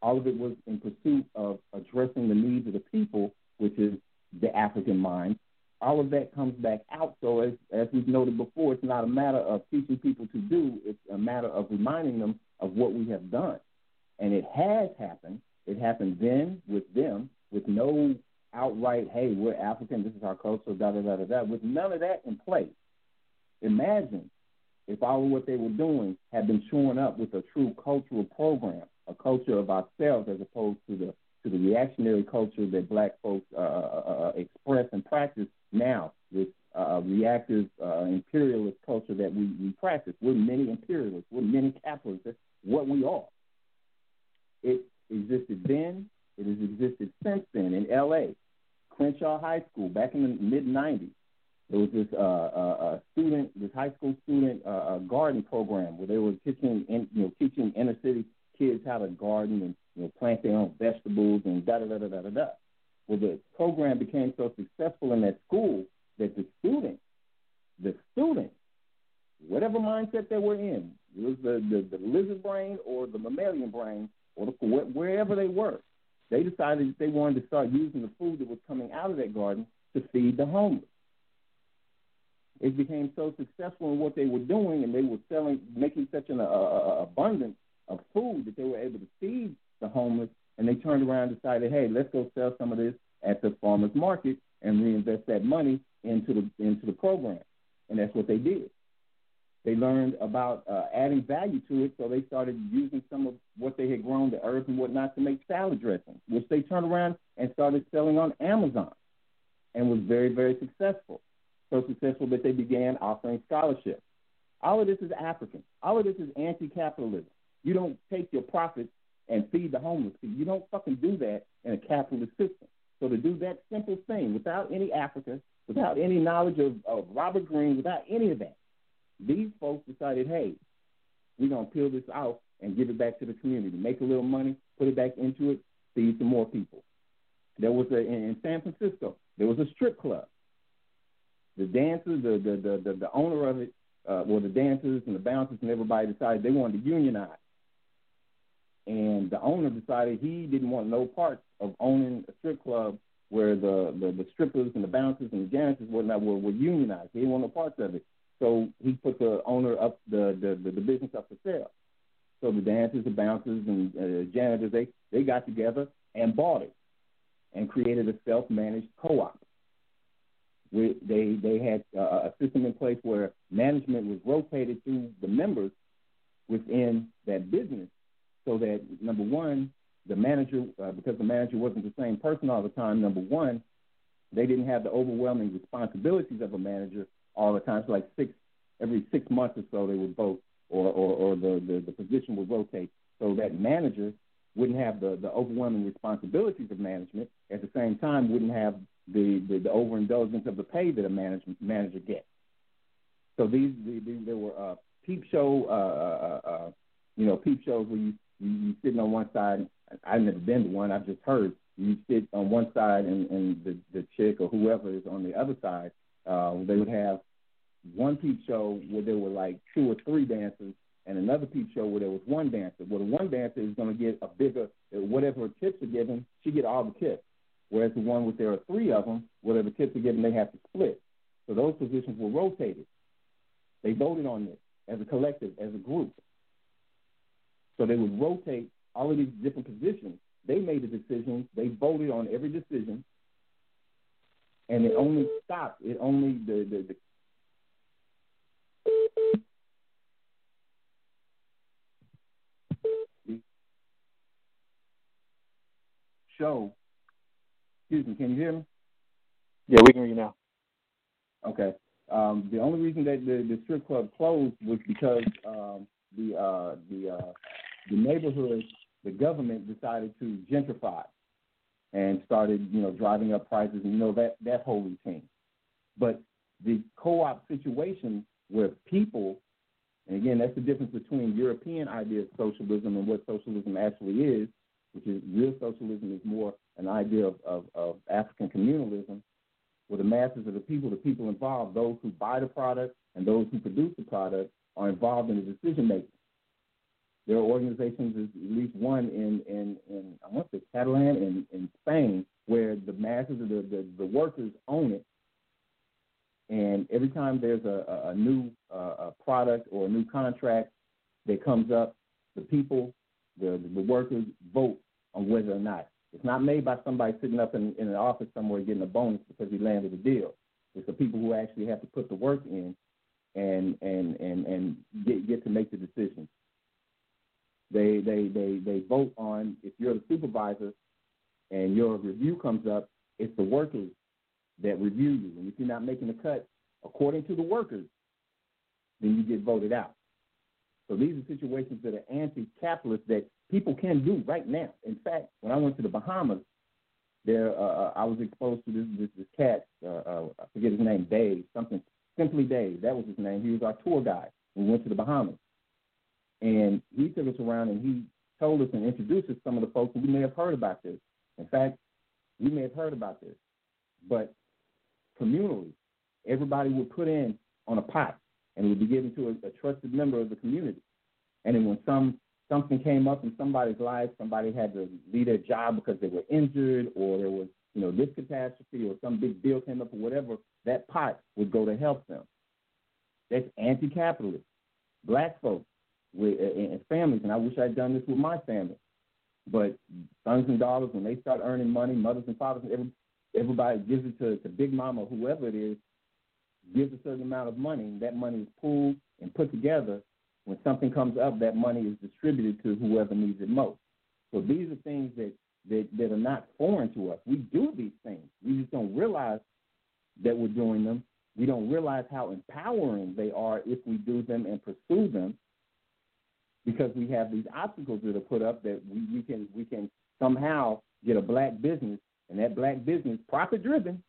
All of it was in pursuit of addressing the needs of the people, which is the African mind. All of that comes back out. So as as we've noted before, it's not a matter of teaching people to do; it's a matter of reminding them of what we have done. And it has happened. It happened then with them, with no outright, hey, we're African, this is our culture, da da da da da, with none of that in place. Imagine if all of what they were doing had been showing up with a true cultural program, a culture of ourselves as opposed to the to the reactionary culture that black folks uh, uh, uh, uh express and practice now, this uh, reactive uh, imperialist culture that we, we practice. We're many imperialists. We're many capitalists. That's what we are. It existed then. It has existed since then in L.A. Crenshaw High School back in the mid '90s. There was this uh, uh, student, this high school student uh, uh, garden program where they were teaching, in, you know, teaching inner city kids how to garden and you know plant their own vegetables and da da da da da da. Well, the program became so successful in that school that the students the students, whatever mindset they were in, it was the, the, the lizard brain or the mammalian brain or the, wherever they were, they decided that they wanted to start using the food that was coming out of that garden to feed the homeless. It became so successful in what they were doing, and they were selling, making such an uh, abundance of food that they were able to feed the homeless. And they turned around and decided, hey, let's go sell some of this at the farmers market and reinvest that money into the into the program. And that's what they did. They learned about uh, adding value to it, so they started using some of what they had grown, the herbs and whatnot, to make salad dressing, which they turned around and started selling on Amazon, and was very, very successful. So successful that they began offering scholarships. All of this is African. All of this is anti-capitalism. You don't take your profits and feed the homeless. You don't fucking do that in a capitalist system. So to do that simple thing without any Africa, without any knowledge of, of Robert Greene, without any of that, these folks decided, hey, we're to peel this out and give it back to the community, make a little money, put it back into it, feed some more people. There was a in San Francisco. There was a strip club. The dancers, the the the the, the owner of it, uh, well, the dancers and the bouncers and everybody decided they wanted to unionize. And the owner decided he didn't want no part of owning a strip club where the, the, the strippers and the bouncers and the janitors whatnot were, were unionized. He didn't want no parts of it. So he put the owner up the the, the, the business up for sale. So the dancers, the bouncers, and uh, janitors they they got together and bought it and created a self-managed co-op. We, they they had uh, a system in place where management was rotated through the members within that business, so that number one, the manager uh, because the manager wasn't the same person all the time. Number one, they didn't have the overwhelming responsibilities of a manager all the time. So like six every six months or so they would vote or, or, or the, the, the position would rotate. So that manager wouldn't have the, the overwhelming responsibilities of management, at the same time wouldn't have the, the, the overindulgence of the pay that a management manager gets. So these, these, these there were uh, peep show, uh, uh, uh, you know, peep shows where you, you you sitting on one side. I've never been to one. I've just heard you sit on one side and, and the the chick or whoever is on the other side. Uh, they would have one peep show where there were like two or three dancers, and another peep show where there was one dancer. Well, the one dancer is going to get a bigger, whatever tips are given, she get all the tips. Whereas the one where there are three of them, whatever tips are given, they have to split. So those positions were rotated. They voted on this as a collective, as a group. So they would rotate all of these different positions. They made the decisions. They voted on every decision, and it only stopped. It only the the, the show. Excuse me, can you hear me? Yeah, we can hear you now. Okay. Um, the only reason that the, the strip club closed was because um, the uh, the uh, the neighborhood, the government decided to gentrify and started, you know, driving up prices and you know that that whole routine. But the co-op situation where people, and again, that's the difference between European idea of socialism and what socialism actually is, which is real socialism is more an idea of, of, of African communalism, where the masses of the people, the people involved, those who buy the product and those who produce the product, are involved in the decision making. There are organizations, at least one in, in, in I want to say Catalan in, in Spain, where the masses of the, the, the workers own it and every time there's a, a new uh, a product or a new contract that comes up, the people, the, the workers vote on whether or not. It's not made by somebody sitting up in, in an office somewhere getting a bonus because he landed a deal. It's the people who actually have to put the work in and and and and get get to make the decisions. They they they they vote on if you're the supervisor and your review comes up, it's the workers that review you. And if you're not making the cut according to the workers, then you get voted out. So these are situations that are anti-capitalist that people can do right now. In fact, when I went to the Bahamas, there uh, uh I was exposed to this this, this cat. Uh, uh, I forget his name, Dave, something simply Dave. That was his name. He was our tour guide. We went to the Bahamas, and he took us around and he told us and introduced us some of the folks who we may have heard about this. In fact, we may have heard about this, but communally. Everybody would put in on a pot, and it would be given to a, a trusted member of the community. And then when some something came up in somebody's life, somebody had to leave their job because they were injured, or there was you know this catastrophe, or some big deal came up, or whatever, that pot would go to help them. That's anti-capitalist. Black folks with and families, and I wish I'd done this with my family. But sons and daughters, when they start earning money, mothers and fathers, every, everybody gives it to, to Big Mama, whoever it is, gives a certain amount of money. That money is pooled and put together. When something comes up, that money is distributed to whoever needs it most. So these are things that, that, that are not foreign to us. We do these things. We just don't realize that we're doing them. We don't realize how empowering they are if we do them and pursue them because we have these obstacles that are put up that we, we can we can somehow get a black business and that black business profit driven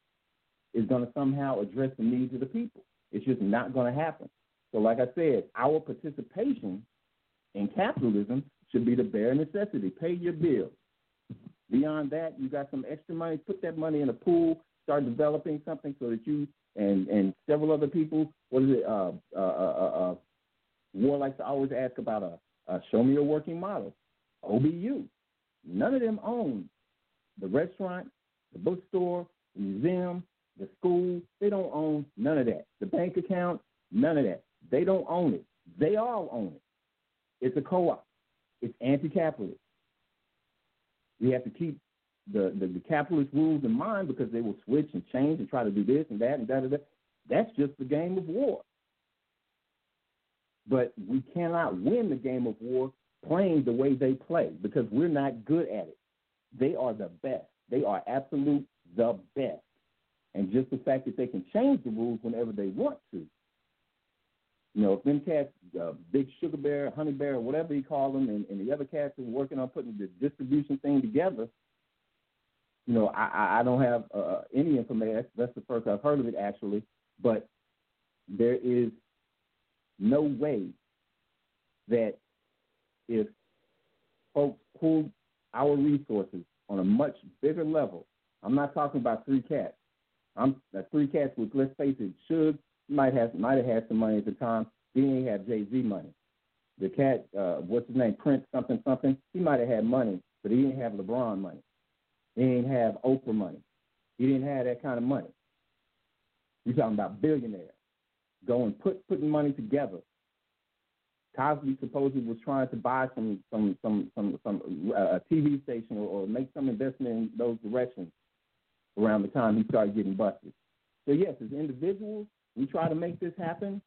is going to somehow address the needs of the people. It's just not going to happen. So, like I said, our participation in capitalism should be the bare necessity. Pay your bills. Beyond that, you got some extra money. Put that money in a pool. Start developing something so that you and and several other people. What is it? Uh, uh, uh, uh, War likes to always ask about a, a show me a working model. OBU. None of them own the restaurant, the bookstore, the museum, the school. They don't own none of that. The bank account, none of that. They don't own it. They all own it. It's a co-op. It's anti-capitalist. We have to keep the, the, the capitalist rules in mind because they will switch and change and try to do this and that and da da da. That's just the game of war. But we cannot win the game of war playing the way they play because we're not good at it. They are the best. They are absolute the best. And just the fact that they can change the rules whenever they want to. You know, if them cats, uh, Big Sugar Bear, Honey Bear, whatever you call them, and, and the other cats are working on putting the distribution thing together, you know, I, I don't have uh, any information. That's, that's the first I've heard of it, actually. But there is no way that if folks pool our resources on a much bigger level, I'm not talking about three cats. I'm uh, three cats with let's face it, Suge might have might have had some money at the time. He didn't have Jay Z money. The cat, uh, what's his name, Prince something something. He might have had money, but he didn't have LeBron money. He didn't have Oprah money. He didn't have that kind of money. You're talking about billionaires going put putting money together. Cosby supposedly was trying to buy some some some some some uh, TV station or, or make some investment in those directions around the time he started getting busted. So yes, as individuals, we try to make this happen.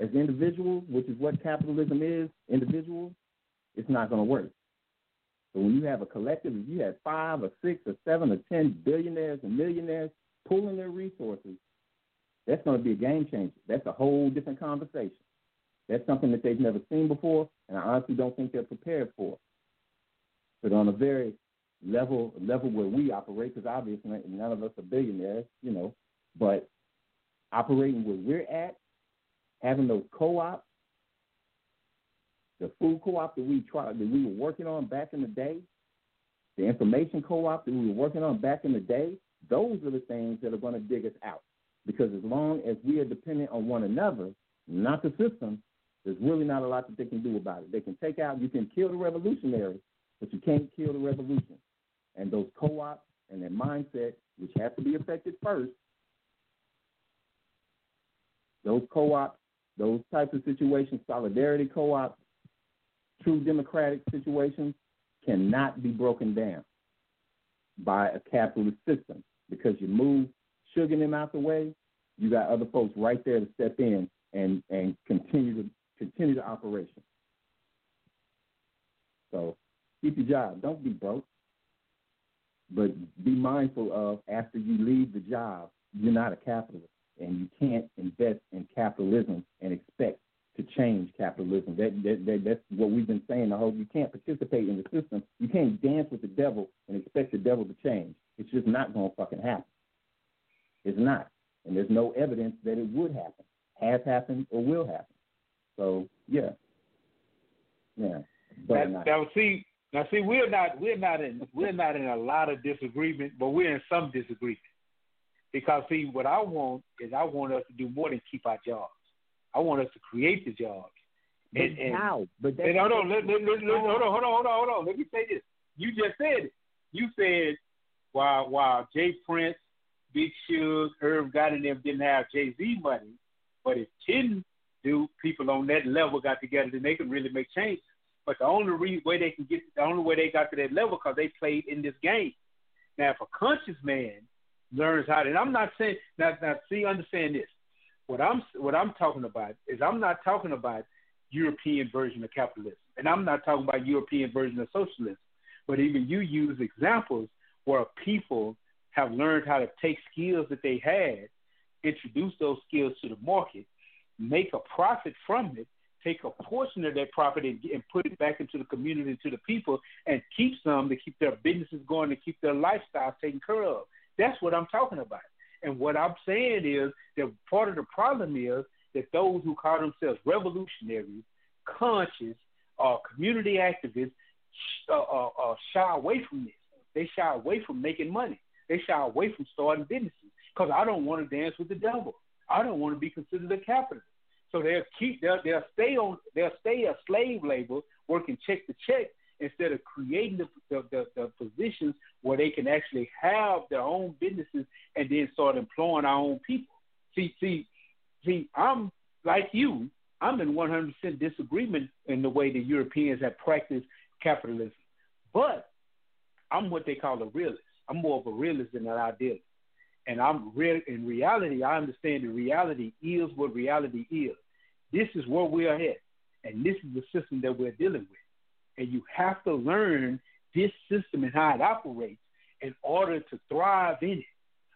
As individuals, which is what capitalism is, individuals, it's not going to work. So when you have a collective, if you have five or six or seven or ten billionaires and millionaires pooling their resources that's going to be a game changer. That's a whole different conversation. That's something that they've never seen before, and I honestly don't think they're prepared for. But on a very level level where we operate, because obviously none of us are billionaires, you know, but operating where we're at, having those co-ops, the food co-op that we tried that we were working on back in the day, the information co-op that we were working on back in the day, those are the things that are going to dig us out. Because as long as we are dependent on one another, not the system, there's really not a lot that they can do about it. They can take out, you can kill the revolutionary, but you can't kill the revolution. And those co-ops and their mindset, which have to be affected first, those co-ops, those types of situations, solidarity co-ops, true democratic situations, cannot be broken down by a capitalist system because you move sugaring them out the way, you got other folks right there to step in and and continue to continue the operation. So keep your job. Don't be broke. But be mindful of after you leave the job, you're not a capitalist and you can't invest in capitalism and expect to change capitalism. That, that, that that's what we've been saying the whole you can't participate in the system. You can't dance with the devil and expect the devil to change. It's just not gonna fucking happen. It's not. And there's no evidence that it would happen, has happened, or will happen. So yeah. Yeah. Now see now see we're not we're not in we're not in a lot of disagreement, but we're in some disagreement. Because see, what I want is I want us to do more than keep our jobs. I want us to create the jobs. But And, and, how? But and hold on, let, let, let, let, hold on, hold on, hold on, hold on. Let me say this. You just said it. You said while while J. Prince, Big Suge, Irv Gotti and them didn't have Jay Z money, but if ten do people on that level got together, then they can really make changes. But the only re- way they can get, the only way they got to that level, because they played in this game. Now, if a conscious man learns how to, and I'm not saying now, now see, understand this. What I'm what I'm talking about is I'm not talking about European version of capitalism, and I'm not talking about European version of socialism. But even you use examples where people have learned how to take skills that they had, introduce those skills to the market, make a profit from it, take a portion of that profit and, put it back into the community to the people, and keep some to keep their businesses going, to keep their lifestyle taken care of. That's what I'm talking about. And what I'm saying is that part of the problem is that those who call themselves revolutionaries, conscious, or community activists uh, uh, uh, shy away from this. They shy away from making money. They shy away from starting businesses because I don't want to dance with the devil. I don't want to be considered a capitalist. So they'll keep they'll, they'll stay on they'll stay a slave labor working check to check instead of creating the, the, the, the positions where they can actually have their own businesses and then start employing our own people. See, see, see, I'm like you. I'm in 100% disagreement in the way the Europeans have practiced capitalism, but I'm what they call a realist. I'm more of a realist than an idealist, and I'm real. In reality, I understand the reality is what reality is. This is where we are at, and this is the system that we're dealing with and you have to learn this system and how it operates in order to thrive in it.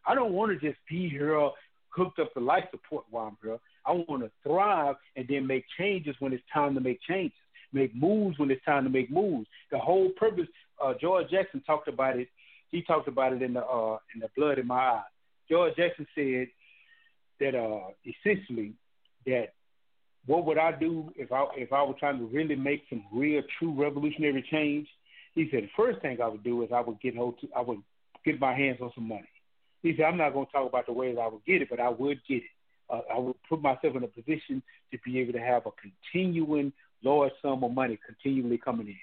I don't want to just be here hooked up to life support while I'm here. I want to thrive and then make changes when it's time to make changes, make moves when it's time to make moves. The whole purpose, uh, George Jackson talked about it. He talked about it in the uh, in the blood in my eye. George Jackson said that uh, essentially that what would I do if I if I were trying to really make some real true revolutionary change? He said the first thing I would do is I would get hold to, I would get my hands on some money. He said I'm not going to talk about the ways I would get it, but I would get it. Uh, I would put myself in a position to be able to have a continuing large sum of money continually coming in.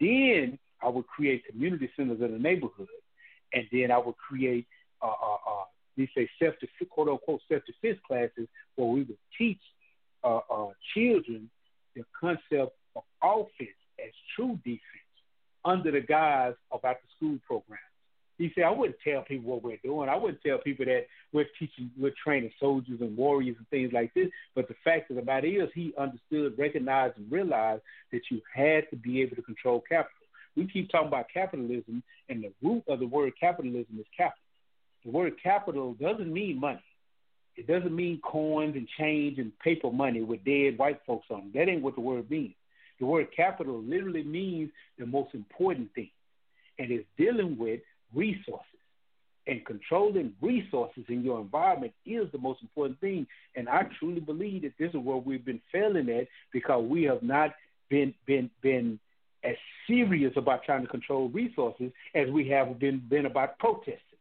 Then I would create community centers in the neighborhood, and then I would create uh, uh, uh, say self defense, quote unquote self defense classes where we would teach uh, uh, children the concept of offense as true defense under the guise of after school programs. He said, I wouldn't tell people what we're doing. I wouldn't tell people that we're teaching, we're training soldiers and warriors and things like this. But the fact of the matter is, he understood, recognized, and realized that you had to be able to control capital. We keep talking about capitalism, and the root of the word capitalism is capital. The word capital doesn't mean money. It doesn't mean coins and change and paper money with dead white folks on it. That ain't what the word means. The word capital literally means the most important thing, and it's dealing with resources. And controlling resources in your environment is the most important thing. And I truly believe that this is where we've been failing at because we have not been been been as serious about trying to control resources as we have been been about protesting.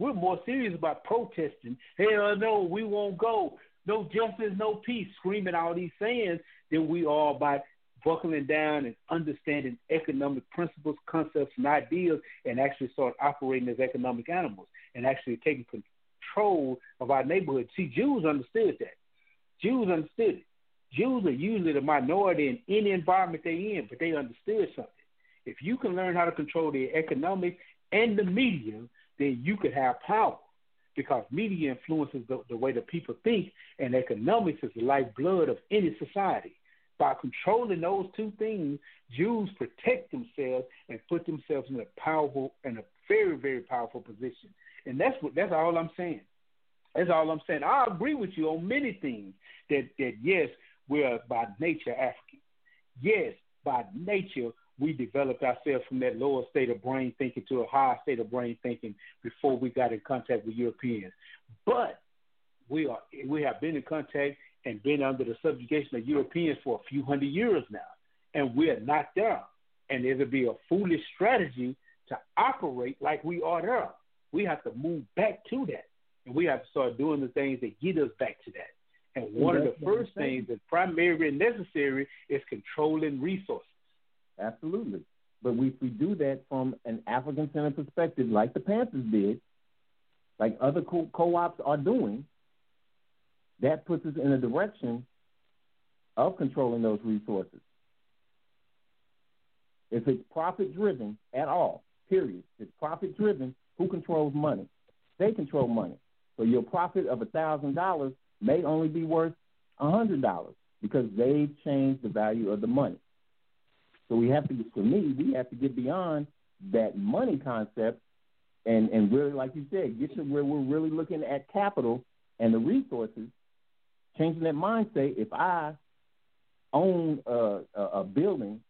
We're more serious about protesting. Hell no, we won't go. No justice, no peace, screaming all these sayings than we are about buckling down and understanding economic principles, concepts, and ideas, and actually start operating as economic animals and actually taking control of our neighborhood. See, Jews understood that. Jews understood it. Jews are usually the minority in any environment they're in, but they understood something. If you can learn how to control the economic and the media, then you could have power because media influences the, the way the people think, and economics is the lifeblood of any society. By controlling those two things, Jews protect themselves and put themselves in a powerful and a very, very powerful position. And that's what that's all I'm saying. That's all I'm saying. I agree with you on many things. That that yes, we're by nature African. Yes, by nature we developed ourselves from that lower state of brain thinking to a higher state of brain thinking before we got in contact with Europeans. But we are we have been in contact and been under the subjugation of Europeans for a few hundred years now, and we're not there. And it'll be a foolish strategy to operate like we are there. We have to move back to that. and we have to start doing the things that get us back to that. And one of the first things that's primary and necessary is controlling resources. Absolutely. But if we do that from an African centered perspective, like the Panthers did, like other co ops are doing, that puts us in a direction of controlling those resources. If it's profit driven at all, period, if it's profit driven, who controls money? They control money. So your profit of a thousand dollars may only be worth a hundred dollars because they've changed the value of the money. So we have to, for me, we have to get beyond that money concept and and really, like you said, get to where we're really looking at capital and the resources, changing that mindset. If I own a, a, a building,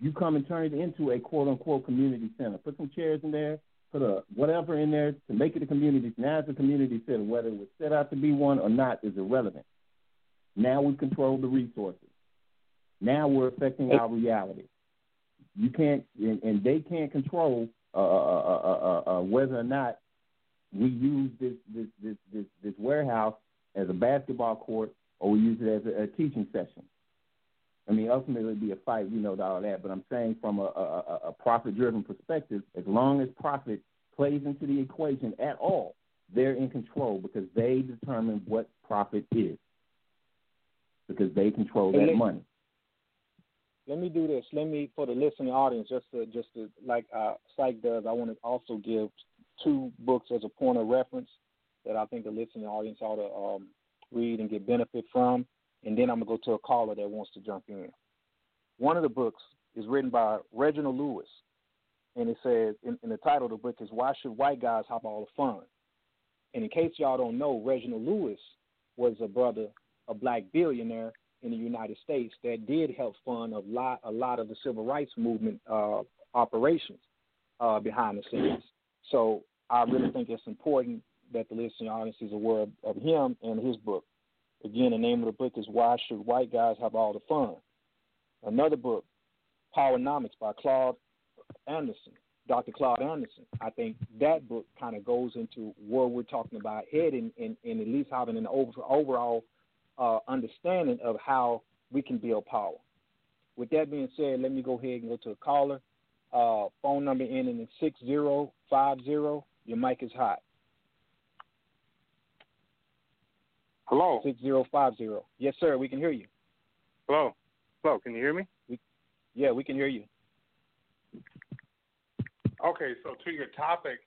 you come and turn it into a quote unquote community center. Put some chairs in there, put a whatever in there to make it a community. Now it's a community center. Whether it was set out to be one or not is irrelevant. Now we control the resources. Now we're affecting our reality. You can't, and, and they can't control uh, uh, uh, whether or not we use this this this this, this warehouse as a basketball court or we use it as a, a teaching session. I mean, ultimately it'd be a fight, we know all that, but I'm saying from a, a, a profit-driven perspective, as long as profit plays into the equation at all, they're in control because they determine what profit is because they control that money let me do this. Let me for the listening audience, just to just to like uh, Psych does. I want to also give two books as a point of reference that I think the listening audience ought to um, read and get benefit from, and then I'm gonna go to a caller that wants to jump in. One of the books is written by Reginald Lewis, and it says in, the title of the book is "Why Should White Guys Have All the Fun?" And in case y'all don't know, Reginald Lewis was a brother, a black billionaire in the United States that did help fund a lot a lot of the civil rights movement uh, operations uh, behind the scenes. So I really think it's important that the listening audience is aware of, of him and his book. Again, the name of the book is Why Should White Guys Have All the Fun? Another book, Powernomics by Claude Anderson, Dr. Claude Anderson. I think that book kind of goes into where we're talking about heading and, and at least having an over, overall uh, understanding of how we can build power. With that being said, let me go ahead and go to a caller. Uh, phone number ending in 6050. Your mic is hot. Hello. 6050. Yes, sir. We can hear you. Hello. Hello. Can you hear me? We, yeah, we can hear you. Okay, so to your topic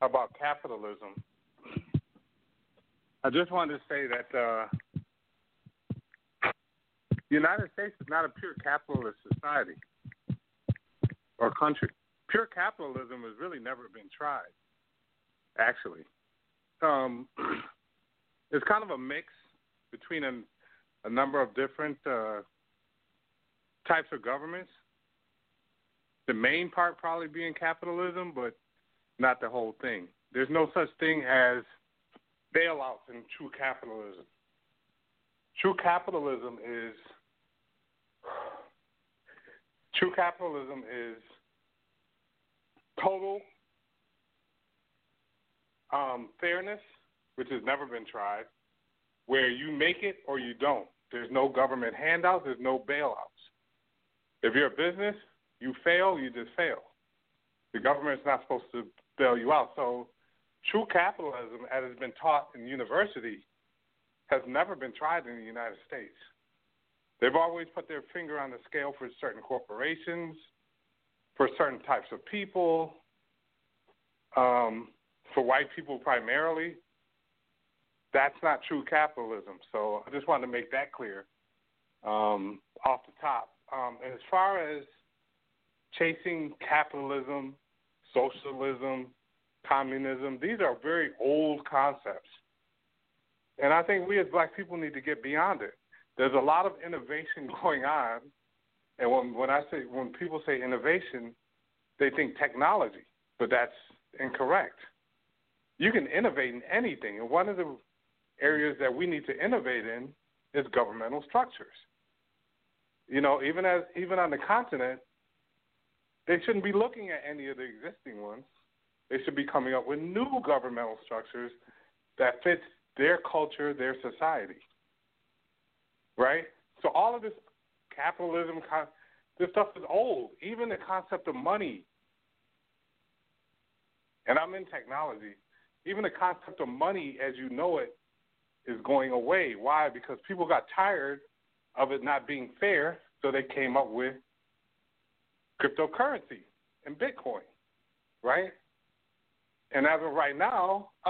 about capitalism, I just wanted to say that uh, the United States is not a pure capitalist society or country. Pure capitalism has really never been tried, actually. Um, it's kind of a mix between a, a number of different uh, types of governments. The main part probably being capitalism, but not the whole thing. There's no such thing as bailouts in true capitalism. True capitalism is true capitalism is total um, fairness, which has never been tried, where you make it or you don't. There's no government handouts. There's no bailouts. If you're a business, you fail, you just fail. The government's not supposed to bail you out. So True capitalism, as has been taught in university, has never been tried in the United States. They've always put their finger on the scale for certain corporations, for certain types of people, um, for white people primarily. That's not true capitalism. So I just wanted to make that clear um, off the top. Um, as far as chasing capitalism, socialism, communism. These are very old concepts. And I think we as black people need to get beyond it. There's a lot of innovation going on. And when, when I say when people say innovation, they think technology, but that's incorrect. You can innovate in anything. And one of the areas that we need to innovate in is governmental structures. You know, even as even on the continent, they shouldn't be looking at any of the existing ones They should be coming up with new governmental structures that fits their culture, their society. Right? So all of this capitalism, this stuff is old. Even the concept of money. And I'm in technology. Even the concept of money as you know it is going away. Why? Because people got tired of it not being fair, so they came up with cryptocurrency and Bitcoin, right? And as of right now,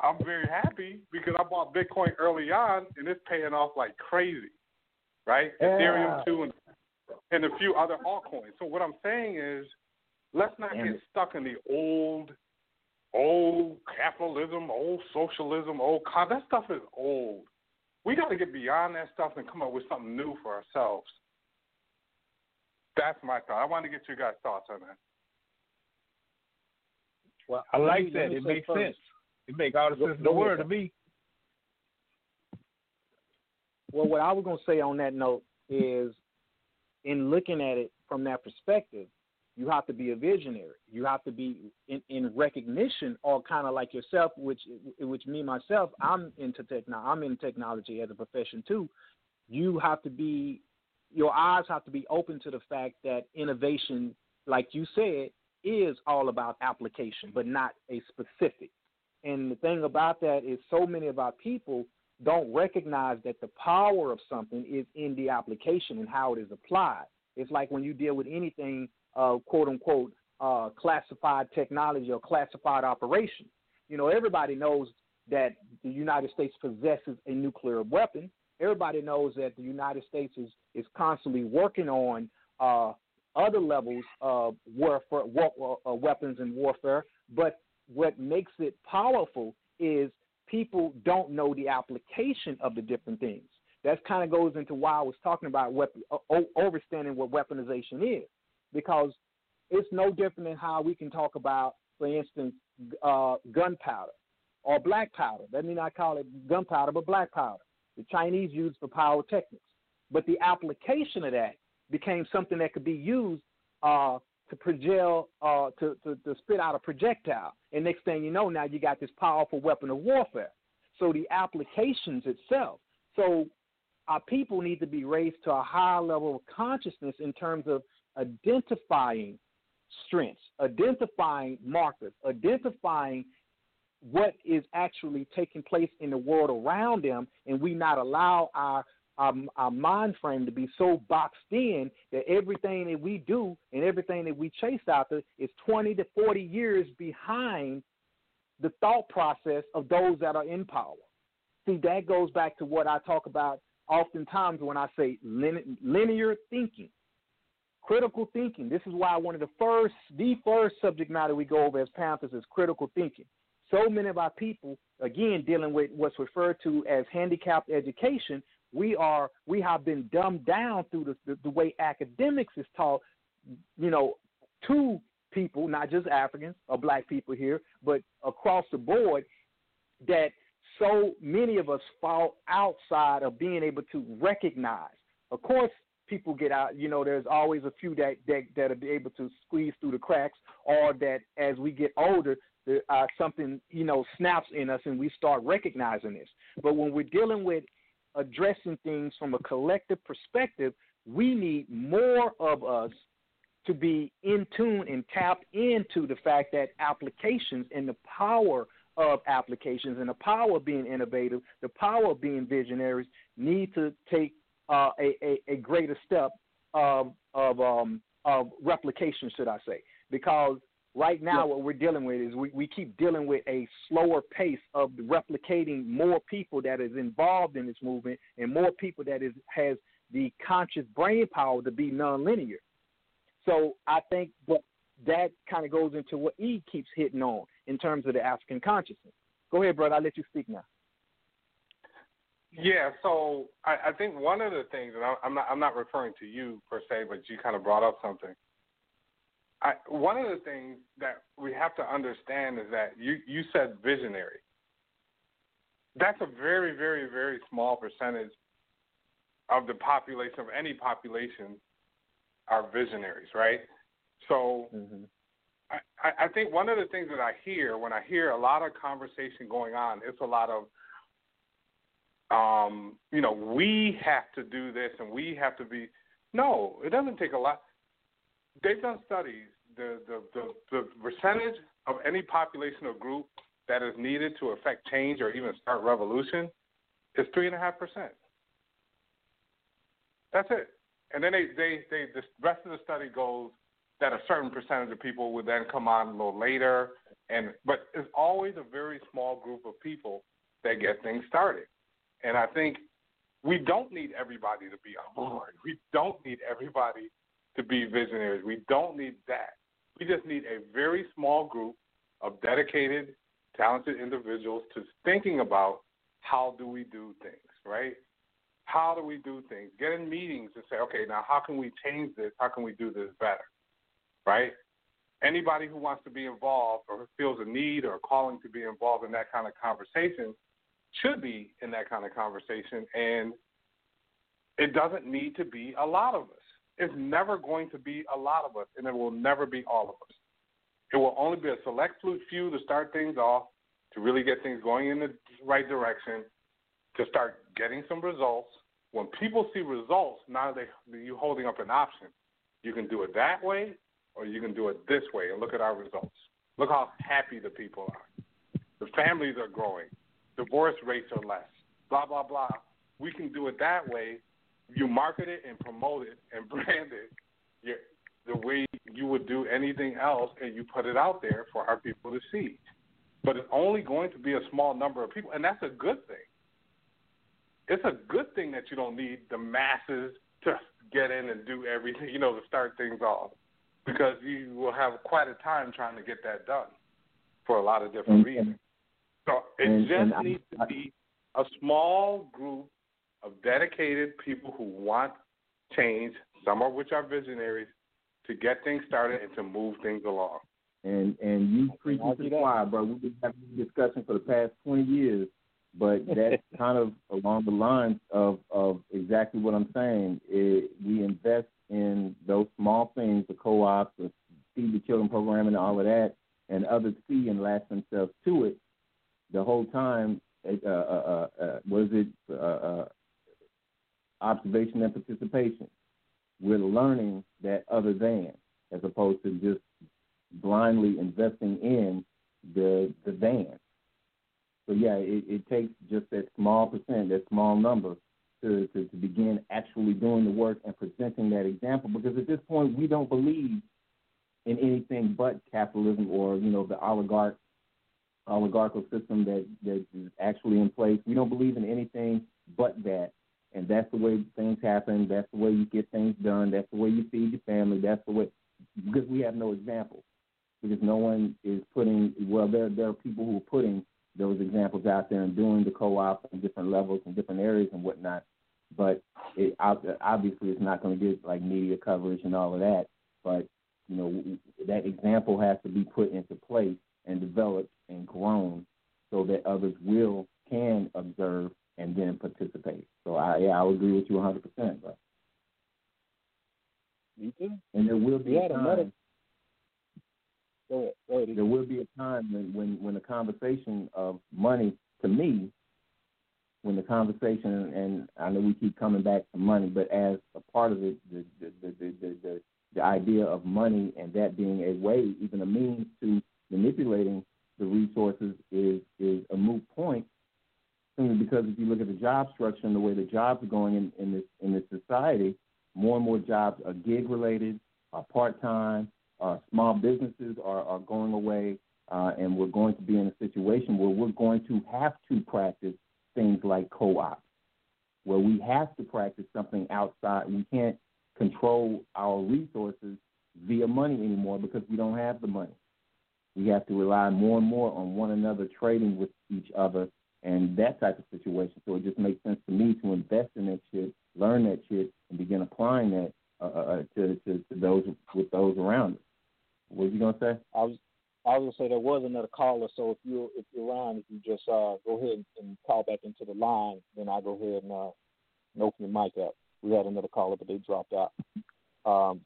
I'm very happy because I bought Bitcoin early on and it's paying off like crazy, right? Yeah. Ethereum too, and and a few other altcoins. So what I'm saying is, let's not And- get stuck in the old, old capitalism, old socialism, old con. That stuff is old. We got to get beyond that stuff and come up with something new for ourselves. That's my thought. I want to get your guys' thoughts on that. Well, I like me- that. It makes first- sense. It makes all the sense in the world to me. Well, what I was going to say on that note is, in looking at it from that perspective, you have to be a visionary. You have to be in, in recognition, or kind of like yourself, which which me myself, I'm into techno, I'm in technology as a profession too. You have to be, your eyes have to be open to the fact that innovation, like you said, is all about application, but not a specific. And the thing about that is, so many of our people don't recognize that the power of something is in the application and how it is applied. It's like when you deal with anything, uh, quote unquote, uh, classified technology or classified operation. You know, everybody knows that the United States possesses a nuclear weapon. Everybody knows that the United States is, is constantly working on uh, other levels of warfare, war, uh, weapons and warfare. But what makes it powerful is people don't know the application of the different things. That kind of goes into why I was talking about weapon, overstanding what weaponization is, because it's no different than how we can talk about, for instance, uh, gunpowder or black powder. Let me not call it gunpowder, but black powder. The Chinese use for pyrotechnics, but the application of that became something that could be used uh, to project, uh, to, to, to spit out a projectile. And next thing you know, now you got this powerful weapon of warfare. So the applications itself. So our people need to be raised to a higher level of consciousness in terms of identifying strengths, identifying markers, identifying what is actually taking place in the world around them, and we not allow our our, our mind frame to be so boxed in that everything that we do and everything that we chase after is 20 to 40 years behind the thought process of those that are in power. See, that goes back to what I talk about oftentimes when I say lin- linear thinking, critical thinking. This is why one of the first, the first subject matter we go over as Panthers is critical thinking. So many of our people, again, dealing with what's referred to as handicapped education, we are we have been dumbed down through the, the, the way academics is taught, you know, to people, not just Africans or black people here, but across the board, that so many of us fall outside of being able to recognize. Of course, people get out. You know, there's always a few that that that are able to squeeze through the cracks, or that as we get older, uh, something you know snaps in us and we start recognizing this. But when we're dealing with addressing things from a collective perspective, we need more of us to be in tune and tap into the fact that applications and the power of applications and the power of being innovative, the power of being visionaries need to take uh, a, a, a, greater step of, of, um, of replication, should I say. Because right now, what we're dealing with is we, we keep dealing with a slower pace of replicating more people that is involved in this movement and more people that is has the conscious brain power to be nonlinear. So I think that that kind of goes into what E keeps hitting on in terms of the African consciousness. Go ahead, brother. I'll let you speak now. Yeah, so I, I think one of the things, and I, I'm not I'm not referring to you per se, but you kind of brought up something. I, one of the things that we have to understand is that you you said visionary. That's a very very very small percentage of the population of any population are visionaries, right? So mm-hmm. I, I think one of the things that I hear when I hear a lot of conversation going on, it's a lot of, um, you know, we have to do this and we have to be. No, it doesn't take a lot. They've done studies. The the the, the percentage of any population or group that is needed to affect change or even start revolution is three and a half percent. That's it. And then they, they, they the rest of the study goes that a certain percentage of people would then come on a little later and but it's always a very small group of people that get things started. And I think we don't need everybody to be on board. We don't need everybody to be visionaries. We don't need that. We just need a very small group of dedicated, talented individuals to thinking about how do we do things, right? How do we do things? Get in meetings and say, okay, now how can we change this? How can we do this better? Right? Anybody who wants to be involved or feels a need or a calling to be involved in that kind of conversation should be in that kind of conversation. And it doesn't need to be a lot of us. It's never going to be a lot of us, and it will never be all of us. It will only be a select few to start things off, to really get things going in the right direction, to start getting some results. When people see results, now they you holding up an option. You can do it that way, or you can do it this way, and look at our results. Look how happy the people are. The families are growing. Divorce rates are less. Blah blah blah. We can do it that way. You market it and promote it and brand it the way you would do anything else, and you put it out there for our people to see. But it's only going to be a small number of people, and that's a good thing it's a good thing that you don't need the masses to get in and do everything, you know, to start things off, because you will have quite a time trying to get that done for a lot of different reasons. So it just needs to be a small group of dedicated people who want change, some of which are visionaries, to get things started and to move things along. And and you preaching to the choir, bro. We've been having this discussion for the past twenty years but that's kind of along the lines of of exactly what I'm saying. It, we invest in those small things, the co-ops, the feed the children program, and all of that, and others see and latch themselves to it. The whole time, uh, uh, uh, uh, what is it? Observation and participation. We're learning that other than, as opposed to just blindly investing in the the van. So yeah, it, it takes just that small percent, that small number, to, to to begin actually doing the work and presenting that example. Because at this point, we don't believe in anything but capitalism or you know the oligarch oligarchical system that that is actually in place. We don't believe in anything but that. And that's the way things happen. That's the way you get things done. That's the way you feed your family. That's the way because we have no example. Because no one is putting well, there there are people who are putting those examples out there and doing the co-op on different levels and different areas and whatnot. But it, obviously, it's not going to get like media coverage and all of that. But you know, that example has to be put into place and developed and grown so that others will can observe and then participate. So I yeah, I would agree with you 100 percent, bro. Me too. And there will be yeah, a time. Go ahead. Go ahead. There will be a time when, when, when the conversation of money, to me, when the conversation, and I know we keep coming back to money, but as a part of it, the, the, the, the, the, the idea of money and that being a way, even a means to manipulating the resources is, is a moot point simply because if you look at the job structure and the way the jobs are going in, in this in this society, more and more jobs are gig related, are part time, uh, small businesses are, are going away, uh, and we're going to be in a situation where we're going to have to practice things like co-ops, where we have to practice something outside. We can't control our resources via money anymore because we don't have the money. We have to rely more and more on one another trading with each other and that type of situation. So it just makes sense to me to invest in that shit, learn that shit, and begin applying that uh, uh, uh to, to, to those with those around us. What was you gonna say? I was I was gonna say there was another caller, so if you if you're around, if you just uh go ahead and call back into the line, then I'll go ahead and uh and open your mic up. We had another caller, but they dropped out. Um,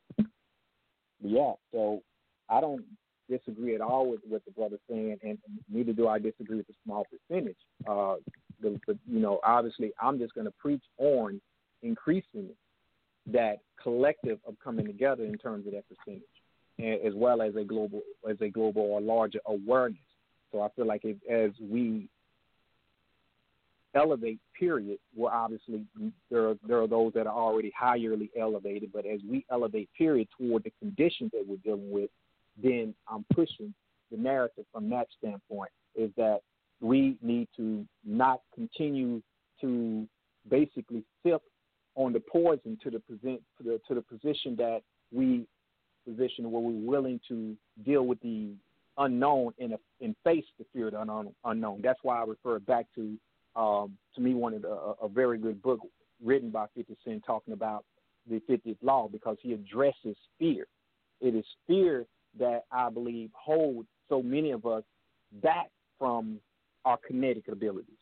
yeah, so I don't disagree at all with what the brother's saying, and neither do I disagree with the small percentage. Uh, the, you know, obviously, I'm just going to preach on increasing that collective of coming together in terms of that percentage, as well as a global as a global or larger awareness. So I feel like as we elevate, period, well, obviously there are, there are those that are already highly elevated, but as we elevate, period, toward the conditions that we're dealing with, then I'm pushing the narrative from that standpoint is that we need to not continue to basically sip on the poison to the present to the to the position that we position where we're willing to deal with the unknown and and face the fear of the unknown. That's why I refer back to um, to me one of the, a, a very good book written by 50 Cent talking about the 50th law because he addresses fear. It is fear that I believe hold so many of us back from our kinetic abilities.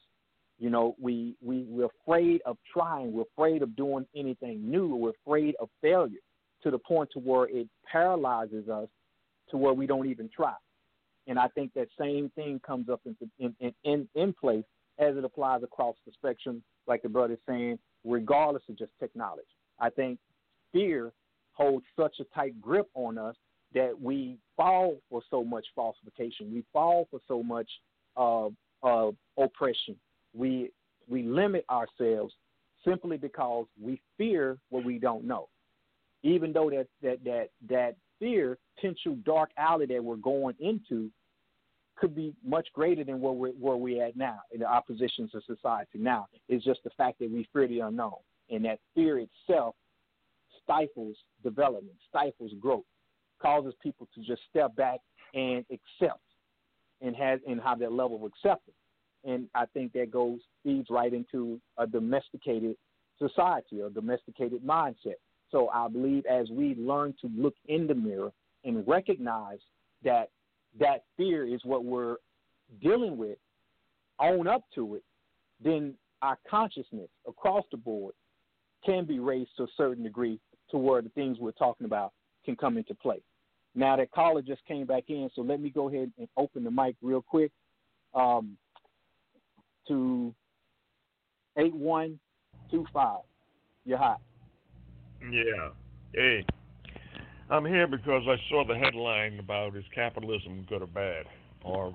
You know, we, we, we're afraid of trying, we're afraid of doing anything new, we're afraid of failure to the point to where it paralyzes us to where we don't even try. And I think that same thing comes up in, in, in, in place as it applies across the spectrum, like the brother is saying, regardless of just technology. I think fear holds such a tight grip on us that we fall for so much falsification. We fall for so much uh, uh, oppression. We we limit ourselves simply because we fear what we don't know. Even though that that that that fear, potential dark alley that we're going into, could be much greater than where we're where we're at now in the oppositions of society. Now it's just the fact that we fear the unknown, and that fear itself stifles development, stifles growth causes people to just step back and accept and has and have that level of acceptance. And I think that goes feeds right into a domesticated society or domesticated mindset. So I believe as we learn to look in the mirror and recognize that that fear is what we're dealing with, own up to it, then our consciousness across the board can be raised to a certain degree to where the things we're talking about can come into play. Now that caller just came back in, so let me go ahead and open the mic real quick um, to eight one two five. You're hot. Yeah. Hey, I'm here because I saw the headline about is capitalism good or bad, or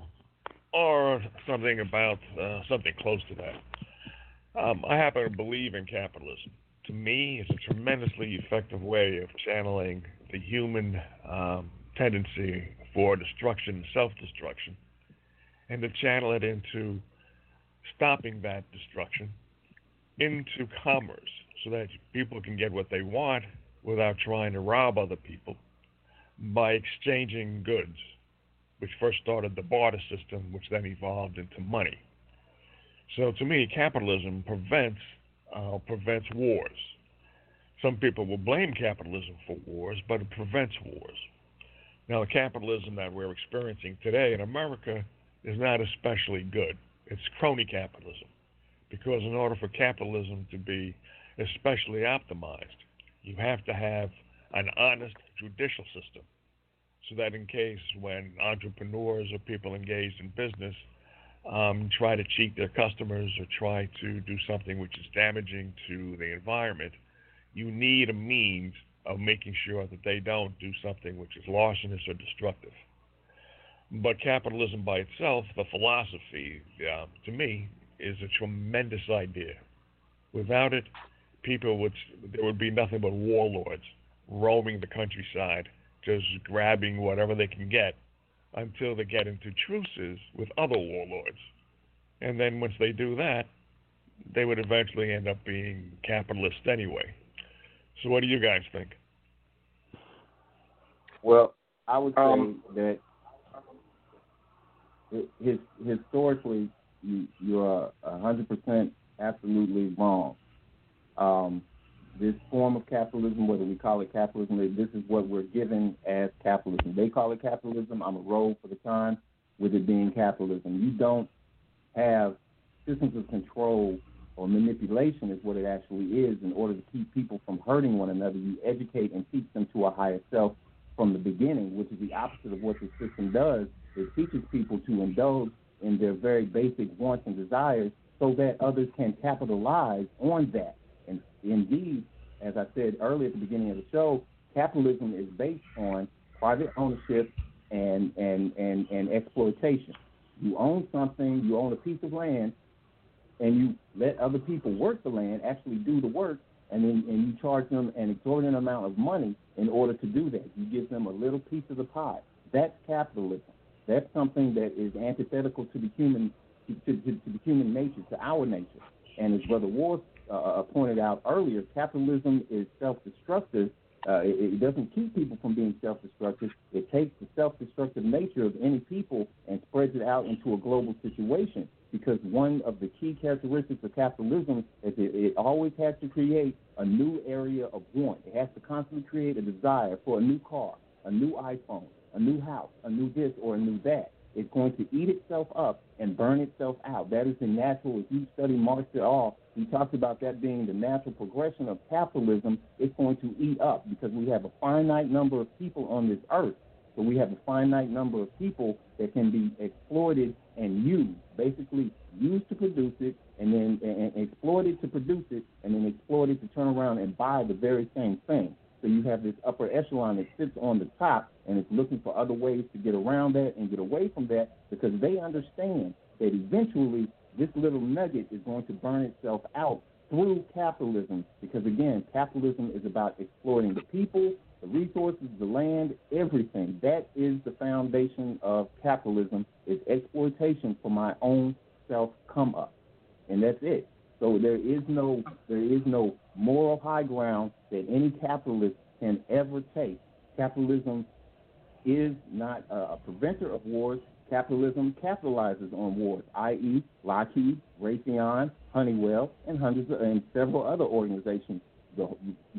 or something about uh, something close to that. Um, I happen to believe in capitalism. To me, it's a tremendously effective way of channeling the human um, tendency for destruction, self destruction, and to channel it into stopping that destruction into commerce so that people can get what they want without trying to rob other people by exchanging goods, which first started the barter system, which then evolved into money. So to me, capitalism prevents uh, prevents wars. Some people will blame capitalism for wars, but it prevents wars. Now, the capitalism that we're experiencing today in America is not especially good. It's crony capitalism. Because in order for capitalism to be especially optimized, you have to have an honest judicial system. So that in case when entrepreneurs or people engaged in business um, try to cheat their customers or try to do something which is damaging to the environment, you need a means of making sure that they don't do something which is larcenous or destructive. But capitalism by itself, the philosophy, uh, to me, is a tremendous idea. Without it, people would there would be nothing but warlords roaming the countryside, just grabbing whatever they can get until they get into truces with other warlords. And then once they do that, they would eventually end up being capitalists anyway. So, what do you guys think? Well, I would say Um, that his, historically, you, you are 100% absolutely wrong. Um, this form of capitalism, whether we call it capitalism, this is what we're given as capitalism. They call it capitalism. I'm a roll for the time with it being capitalism. You don't have systems of control or manipulation is what it actually is in order to keep people from hurting one another. You educate and teach them to a higher self from the beginning, which is the opposite of what the system does. It teaches people to indulge in their very basic wants and desires so that others can capitalize on that. And indeed, as I said earlier at the beginning of the show, capitalism is based on private ownership and, and, and, and exploitation. You own something, you own a piece of land, and you let other people work the land, actually do the work, and then and you charge them an exorbitant amount of money in order to do that. You give them a little piece of the pie. That's capitalism. That's something that is antithetical to the human to, to, to the human nature, to our nature. And as Brother Ward uh, uh, pointed out earlier, capitalism is self-destructive. Uh, it, it doesn't keep people from being self-destructive. It takes the self-destructive nature of any people and spreads it out into a global situation. Because one of the key characteristics of capitalism is it, it always has to create a new area of want. It has to constantly create a desire for a new car, a new iPhone, a new house, a new this or a new that. It's going to eat itself up and burn itself out. That is the natural. If you study Marx at all, he talks about that being the natural progression of capitalism. It's going to eat up because we have a finite number of people on this earth. So we have a finite number of people that can be exploited and used, basically used to produce it and then and, exploited to produce it and then exploited to turn around and buy the very same thing. So you have this upper echelon that sits on the top and is looking for other ways to get around that and get away from that because they understand that eventually this little nugget is going to burn itself out through capitalism because again capitalism is about exploiting the people the resources the land everything that is the foundation of capitalism is exploitation for my own self come up and that's it so there is no there is no moral high ground that any capitalist can ever take capitalism is not a preventer of wars. Capitalism capitalizes on wars, i.e., Lockheed, Raytheon, Honeywell, and hundreds of, and several other organizations. The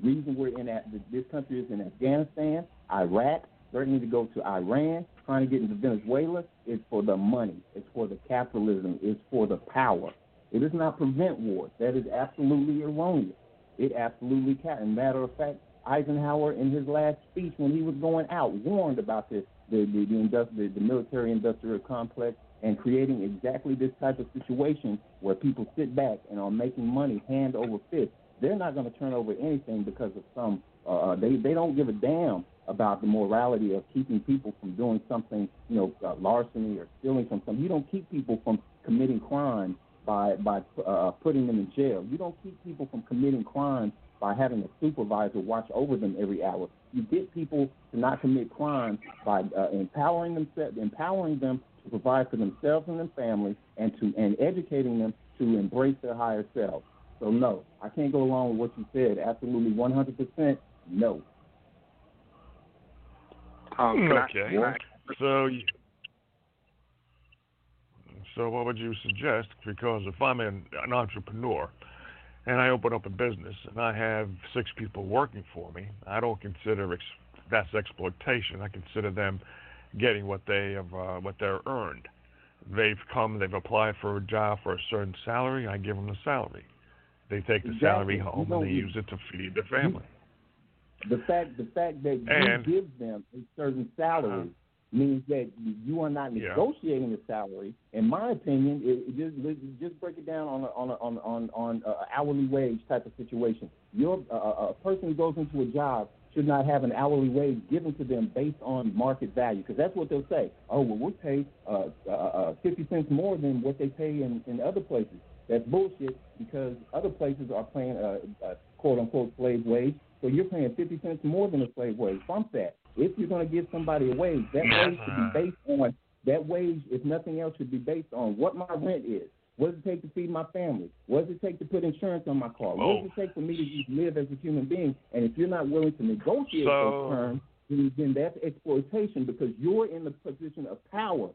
reason we're in that this country is in Afghanistan, Iraq, threatening to go to Iran, trying to get into Venezuela, is for the money. It's for the capitalism. It's for the power. It does not prevent wars. That is absolutely erroneous. It absolutely can. Matter of fact, Eisenhower, in his last speech when he was going out, warned about this, the the the, industri- the military industrial complex and creating exactly this type of situation where people sit back and are making money hand over fist. They're not going to turn over anything because of some. Uh, they they don't give a damn about the morality of keeping people from doing something, you know, uh, larceny or stealing from something. You don't keep people from committing crimes by by uh, putting them in jail. You don't keep people from committing crimes by having a supervisor watch over them every hour. You get people to not commit crime by uh, empowering them, empowering them to provide for themselves and their families, and to and educating them to embrace their higher selves. So no, I can't go along with what you said. Absolutely, 100% no. Um, okay. So, so what would you suggest? Because if I'm an, an entrepreneur and I open up a business and I have six people working for me, I don't consider ex- that's exploitation. I consider them getting what they have, uh, what they're earned. They've come, they've applied for a job for a certain salary. I give them the salary. They take the Exactly. salary home and they use it to feed their family. The fact the fact that And- you give them a certain salary means that you are not Yeah. negotiating a salary. In my opinion, it, it just let's just break it down on a, on a, on on on a hourly wage type of situation. Your uh, a person who goes into a job should not have an hourly wage given to them based on market value because that's what they'll say. Oh well, we'll pay uh, uh, uh, fifty cents more than what they pay in, in other places. That's bullshit because other places are paying a, a quote unquote slave wage. So you're paying 50 cents more than a slave wage. Bump that. If you're going to give somebody a wage, that wage should be based on that wage. If nothing else, should be based on what my rent is. What does it take to feed my family? What does it take to put insurance on my car? What does it oh. take for me to just live as a human being? And if you're not willing to negotiate So- those terms, then, then that's exploitation because you're in the position of power.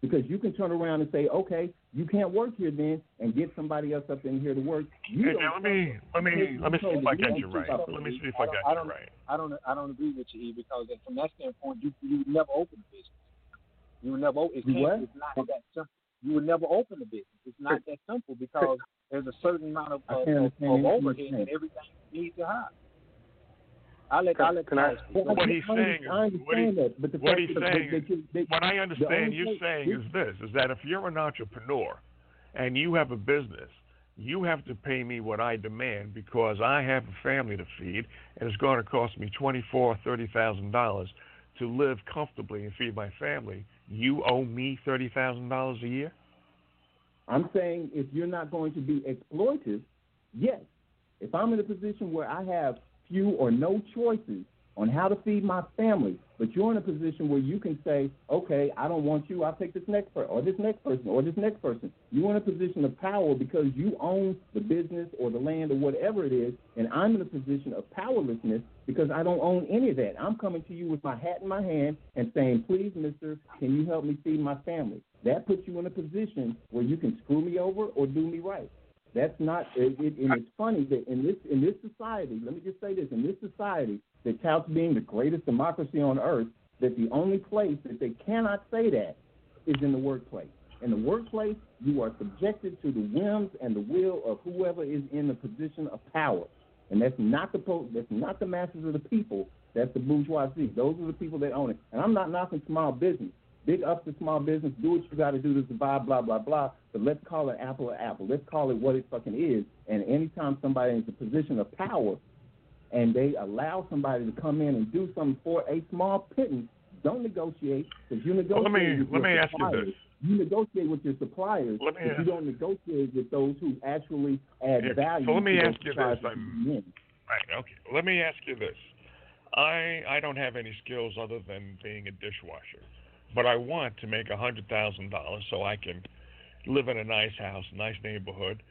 Because you can turn around and say, okay, you can't work here then, and get somebody else up in here to work. You Hey, don't now let me let me let me see if I got you right. Let me see if I got I you don't, right. I don't, I don't agree with you, E, because from that standpoint, you you would never open a business. You would never. o- It You can't, what? It's not that simple. You would never open a business. It's not that simple because there's a certain amount of, I of, of, understand of anything you're overhead saying. and everything you need to have. I'll let, I'll let Can I- Well, what he's saying is, understand what, that, but the what he's that- that- saying, that you- that- what I understand only you place- saying is this: is that if you're an entrepreneur and you have a business, you have to pay me what I demand because I have a family to feed, and it's going to cost me twenty-four, thirty thousand dollars to live comfortably and feed my family. You owe me thirty thousand dollars a year. I'm saying if you're not going to be exploitive, yes. If I'm in a position where I have few or no choices on how to feed my family, but you're in a position where you can say, okay, I don't want you, I'll take this next person, or this next person, or this next person. You're in a position of power because you own the business or the land or whatever it is, and I'm in a position of powerlessness because I don't own any of that. I'm coming to you with my hat in my hand and saying, please, mister, can you help me feed my family? That puts you in a position where you can screw me over or do me right. That's not. It, it, and it's funny that in this in this society, let me just say this: in this society that touts being the greatest democracy on earth, that the only place that they cannot say that is in the workplace. In the workplace, you are subjected to the whims and the will of whoever is in the position of power, and that's not the po- that's not the masses of the people. That's the bourgeoisie. Those are the people that own it. And I'm not knocking small business. Big up to small business. Do what you got to do to survive. Blah blah blah. But let's call it apple or apple. Let's call it what it fucking is. And anytime somebody is in a position of power, and they allow somebody to come in and do something for a small pittance, don't negotiate because you negotiate. Well, let me- with let me ask you this. You negotiate with your suppliers, Let but you don't negotiate with those who actually add Yeah, value. so let me to ask you this, Right. Okay. Let me ask you this. I I don't have any skills other than being a dishwasher, but I want to make a hundred thousand dollars so I can live in a nice house, nice neighborhood,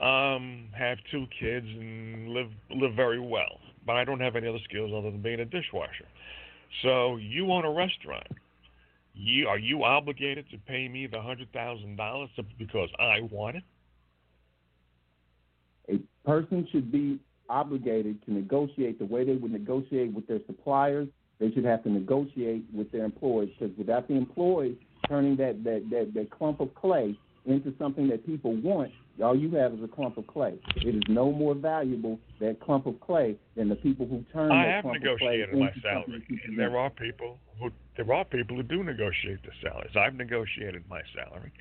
um, have two kids, and live live very well. But I don't have any other skills other than being a dishwasher. So you own a restaurant. You are you obligated to pay me the hundred thousand dollars because I want it? a person should be obligated to negotiate the way they would negotiate with their suppliers. They should have to negotiate with their employees because without the employees turning that, that, that, that clump of clay into something that people want, all you have is a clump of clay. It is no more valuable, that clump of clay, than the people who turn I that have clump of clay negotiated my into something salary, and there are people who there are people who do negotiate the salaries. I've negotiated my salary,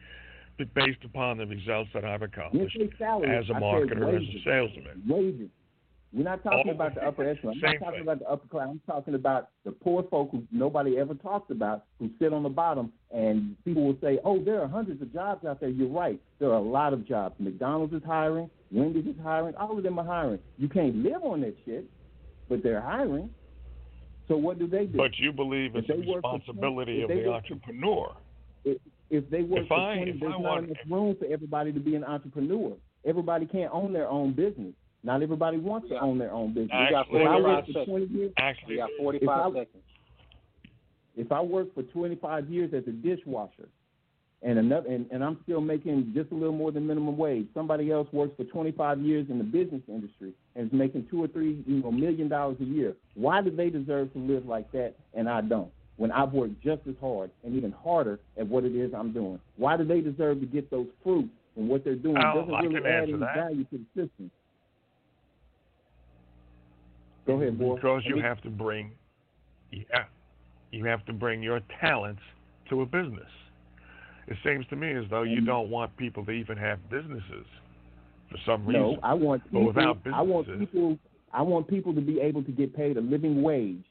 but based upon the results that I've accomplished salary, as a marketer, as a salesman. Wages. We're not talking Oh, about the upper echelon. I'm not talking about the upper class. I'm talking about the poor folk who nobody ever talks about, who sit on the bottom, and people will say, "Oh, there are hundreds of jobs out there." You're right. There are a lot of jobs. McDonald's is hiring. Wendy's is hiring. All of them are hiring. You can't live on that shit, but they're hiring. So what do they do? But you believe it's the they work for responsibility twenty- of they the for- entrepreneur. if, if they work If for I- 20, if there's I not want- enough room for everybody to be an entrepreneur. Everybody can't own their own business. Not everybody wants to own their own business. Actually, if I there work is- for 20 years, Actually, if I, If I work for 25 years as a dishwasher, and another, and, and I'm still making just a little more than minimum wage. Somebody else works for 25 years in the business industry and is making two or three, you know, million dollars a year. Why do they deserve to live like that and I don't? When I've worked just as hard and even harder at what it is I'm doing, why do they deserve to get those fruits and what they're doing doesn't really add any that. value to the system? Go ahead, boy. Because you have to bring, yeah, you have to bring your talents to a business. It seems to me as though you mm-hmm. don't want people to even have businesses for some reason. No, I want But people. without I want people. I want people to be able to get paid a living wage,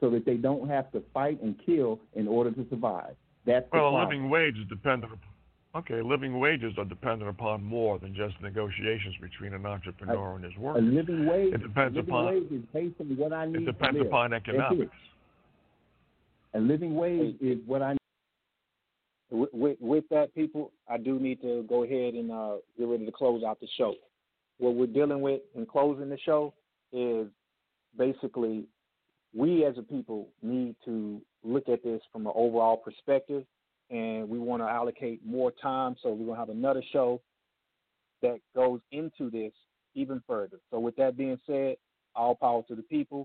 so that they don't have to fight and kill in order to survive. That's the Well, problem. living wage is dependent. Up- Okay, living wages are dependent upon more than just negotiations between an entrepreneur and his workers. a living wage. It depends a living upon- wage is based on what I need. It depends to live. upon economics. A living wage is what I. With, with, with that, people, I do need to go ahead and uh, get ready to close out the show. What we're dealing with in closing the show is basically we as a people need to look at this from an overall perspective, and we want to allocate more time. So we're going to have another show that goes into this even further. So with that being said, all power to the people.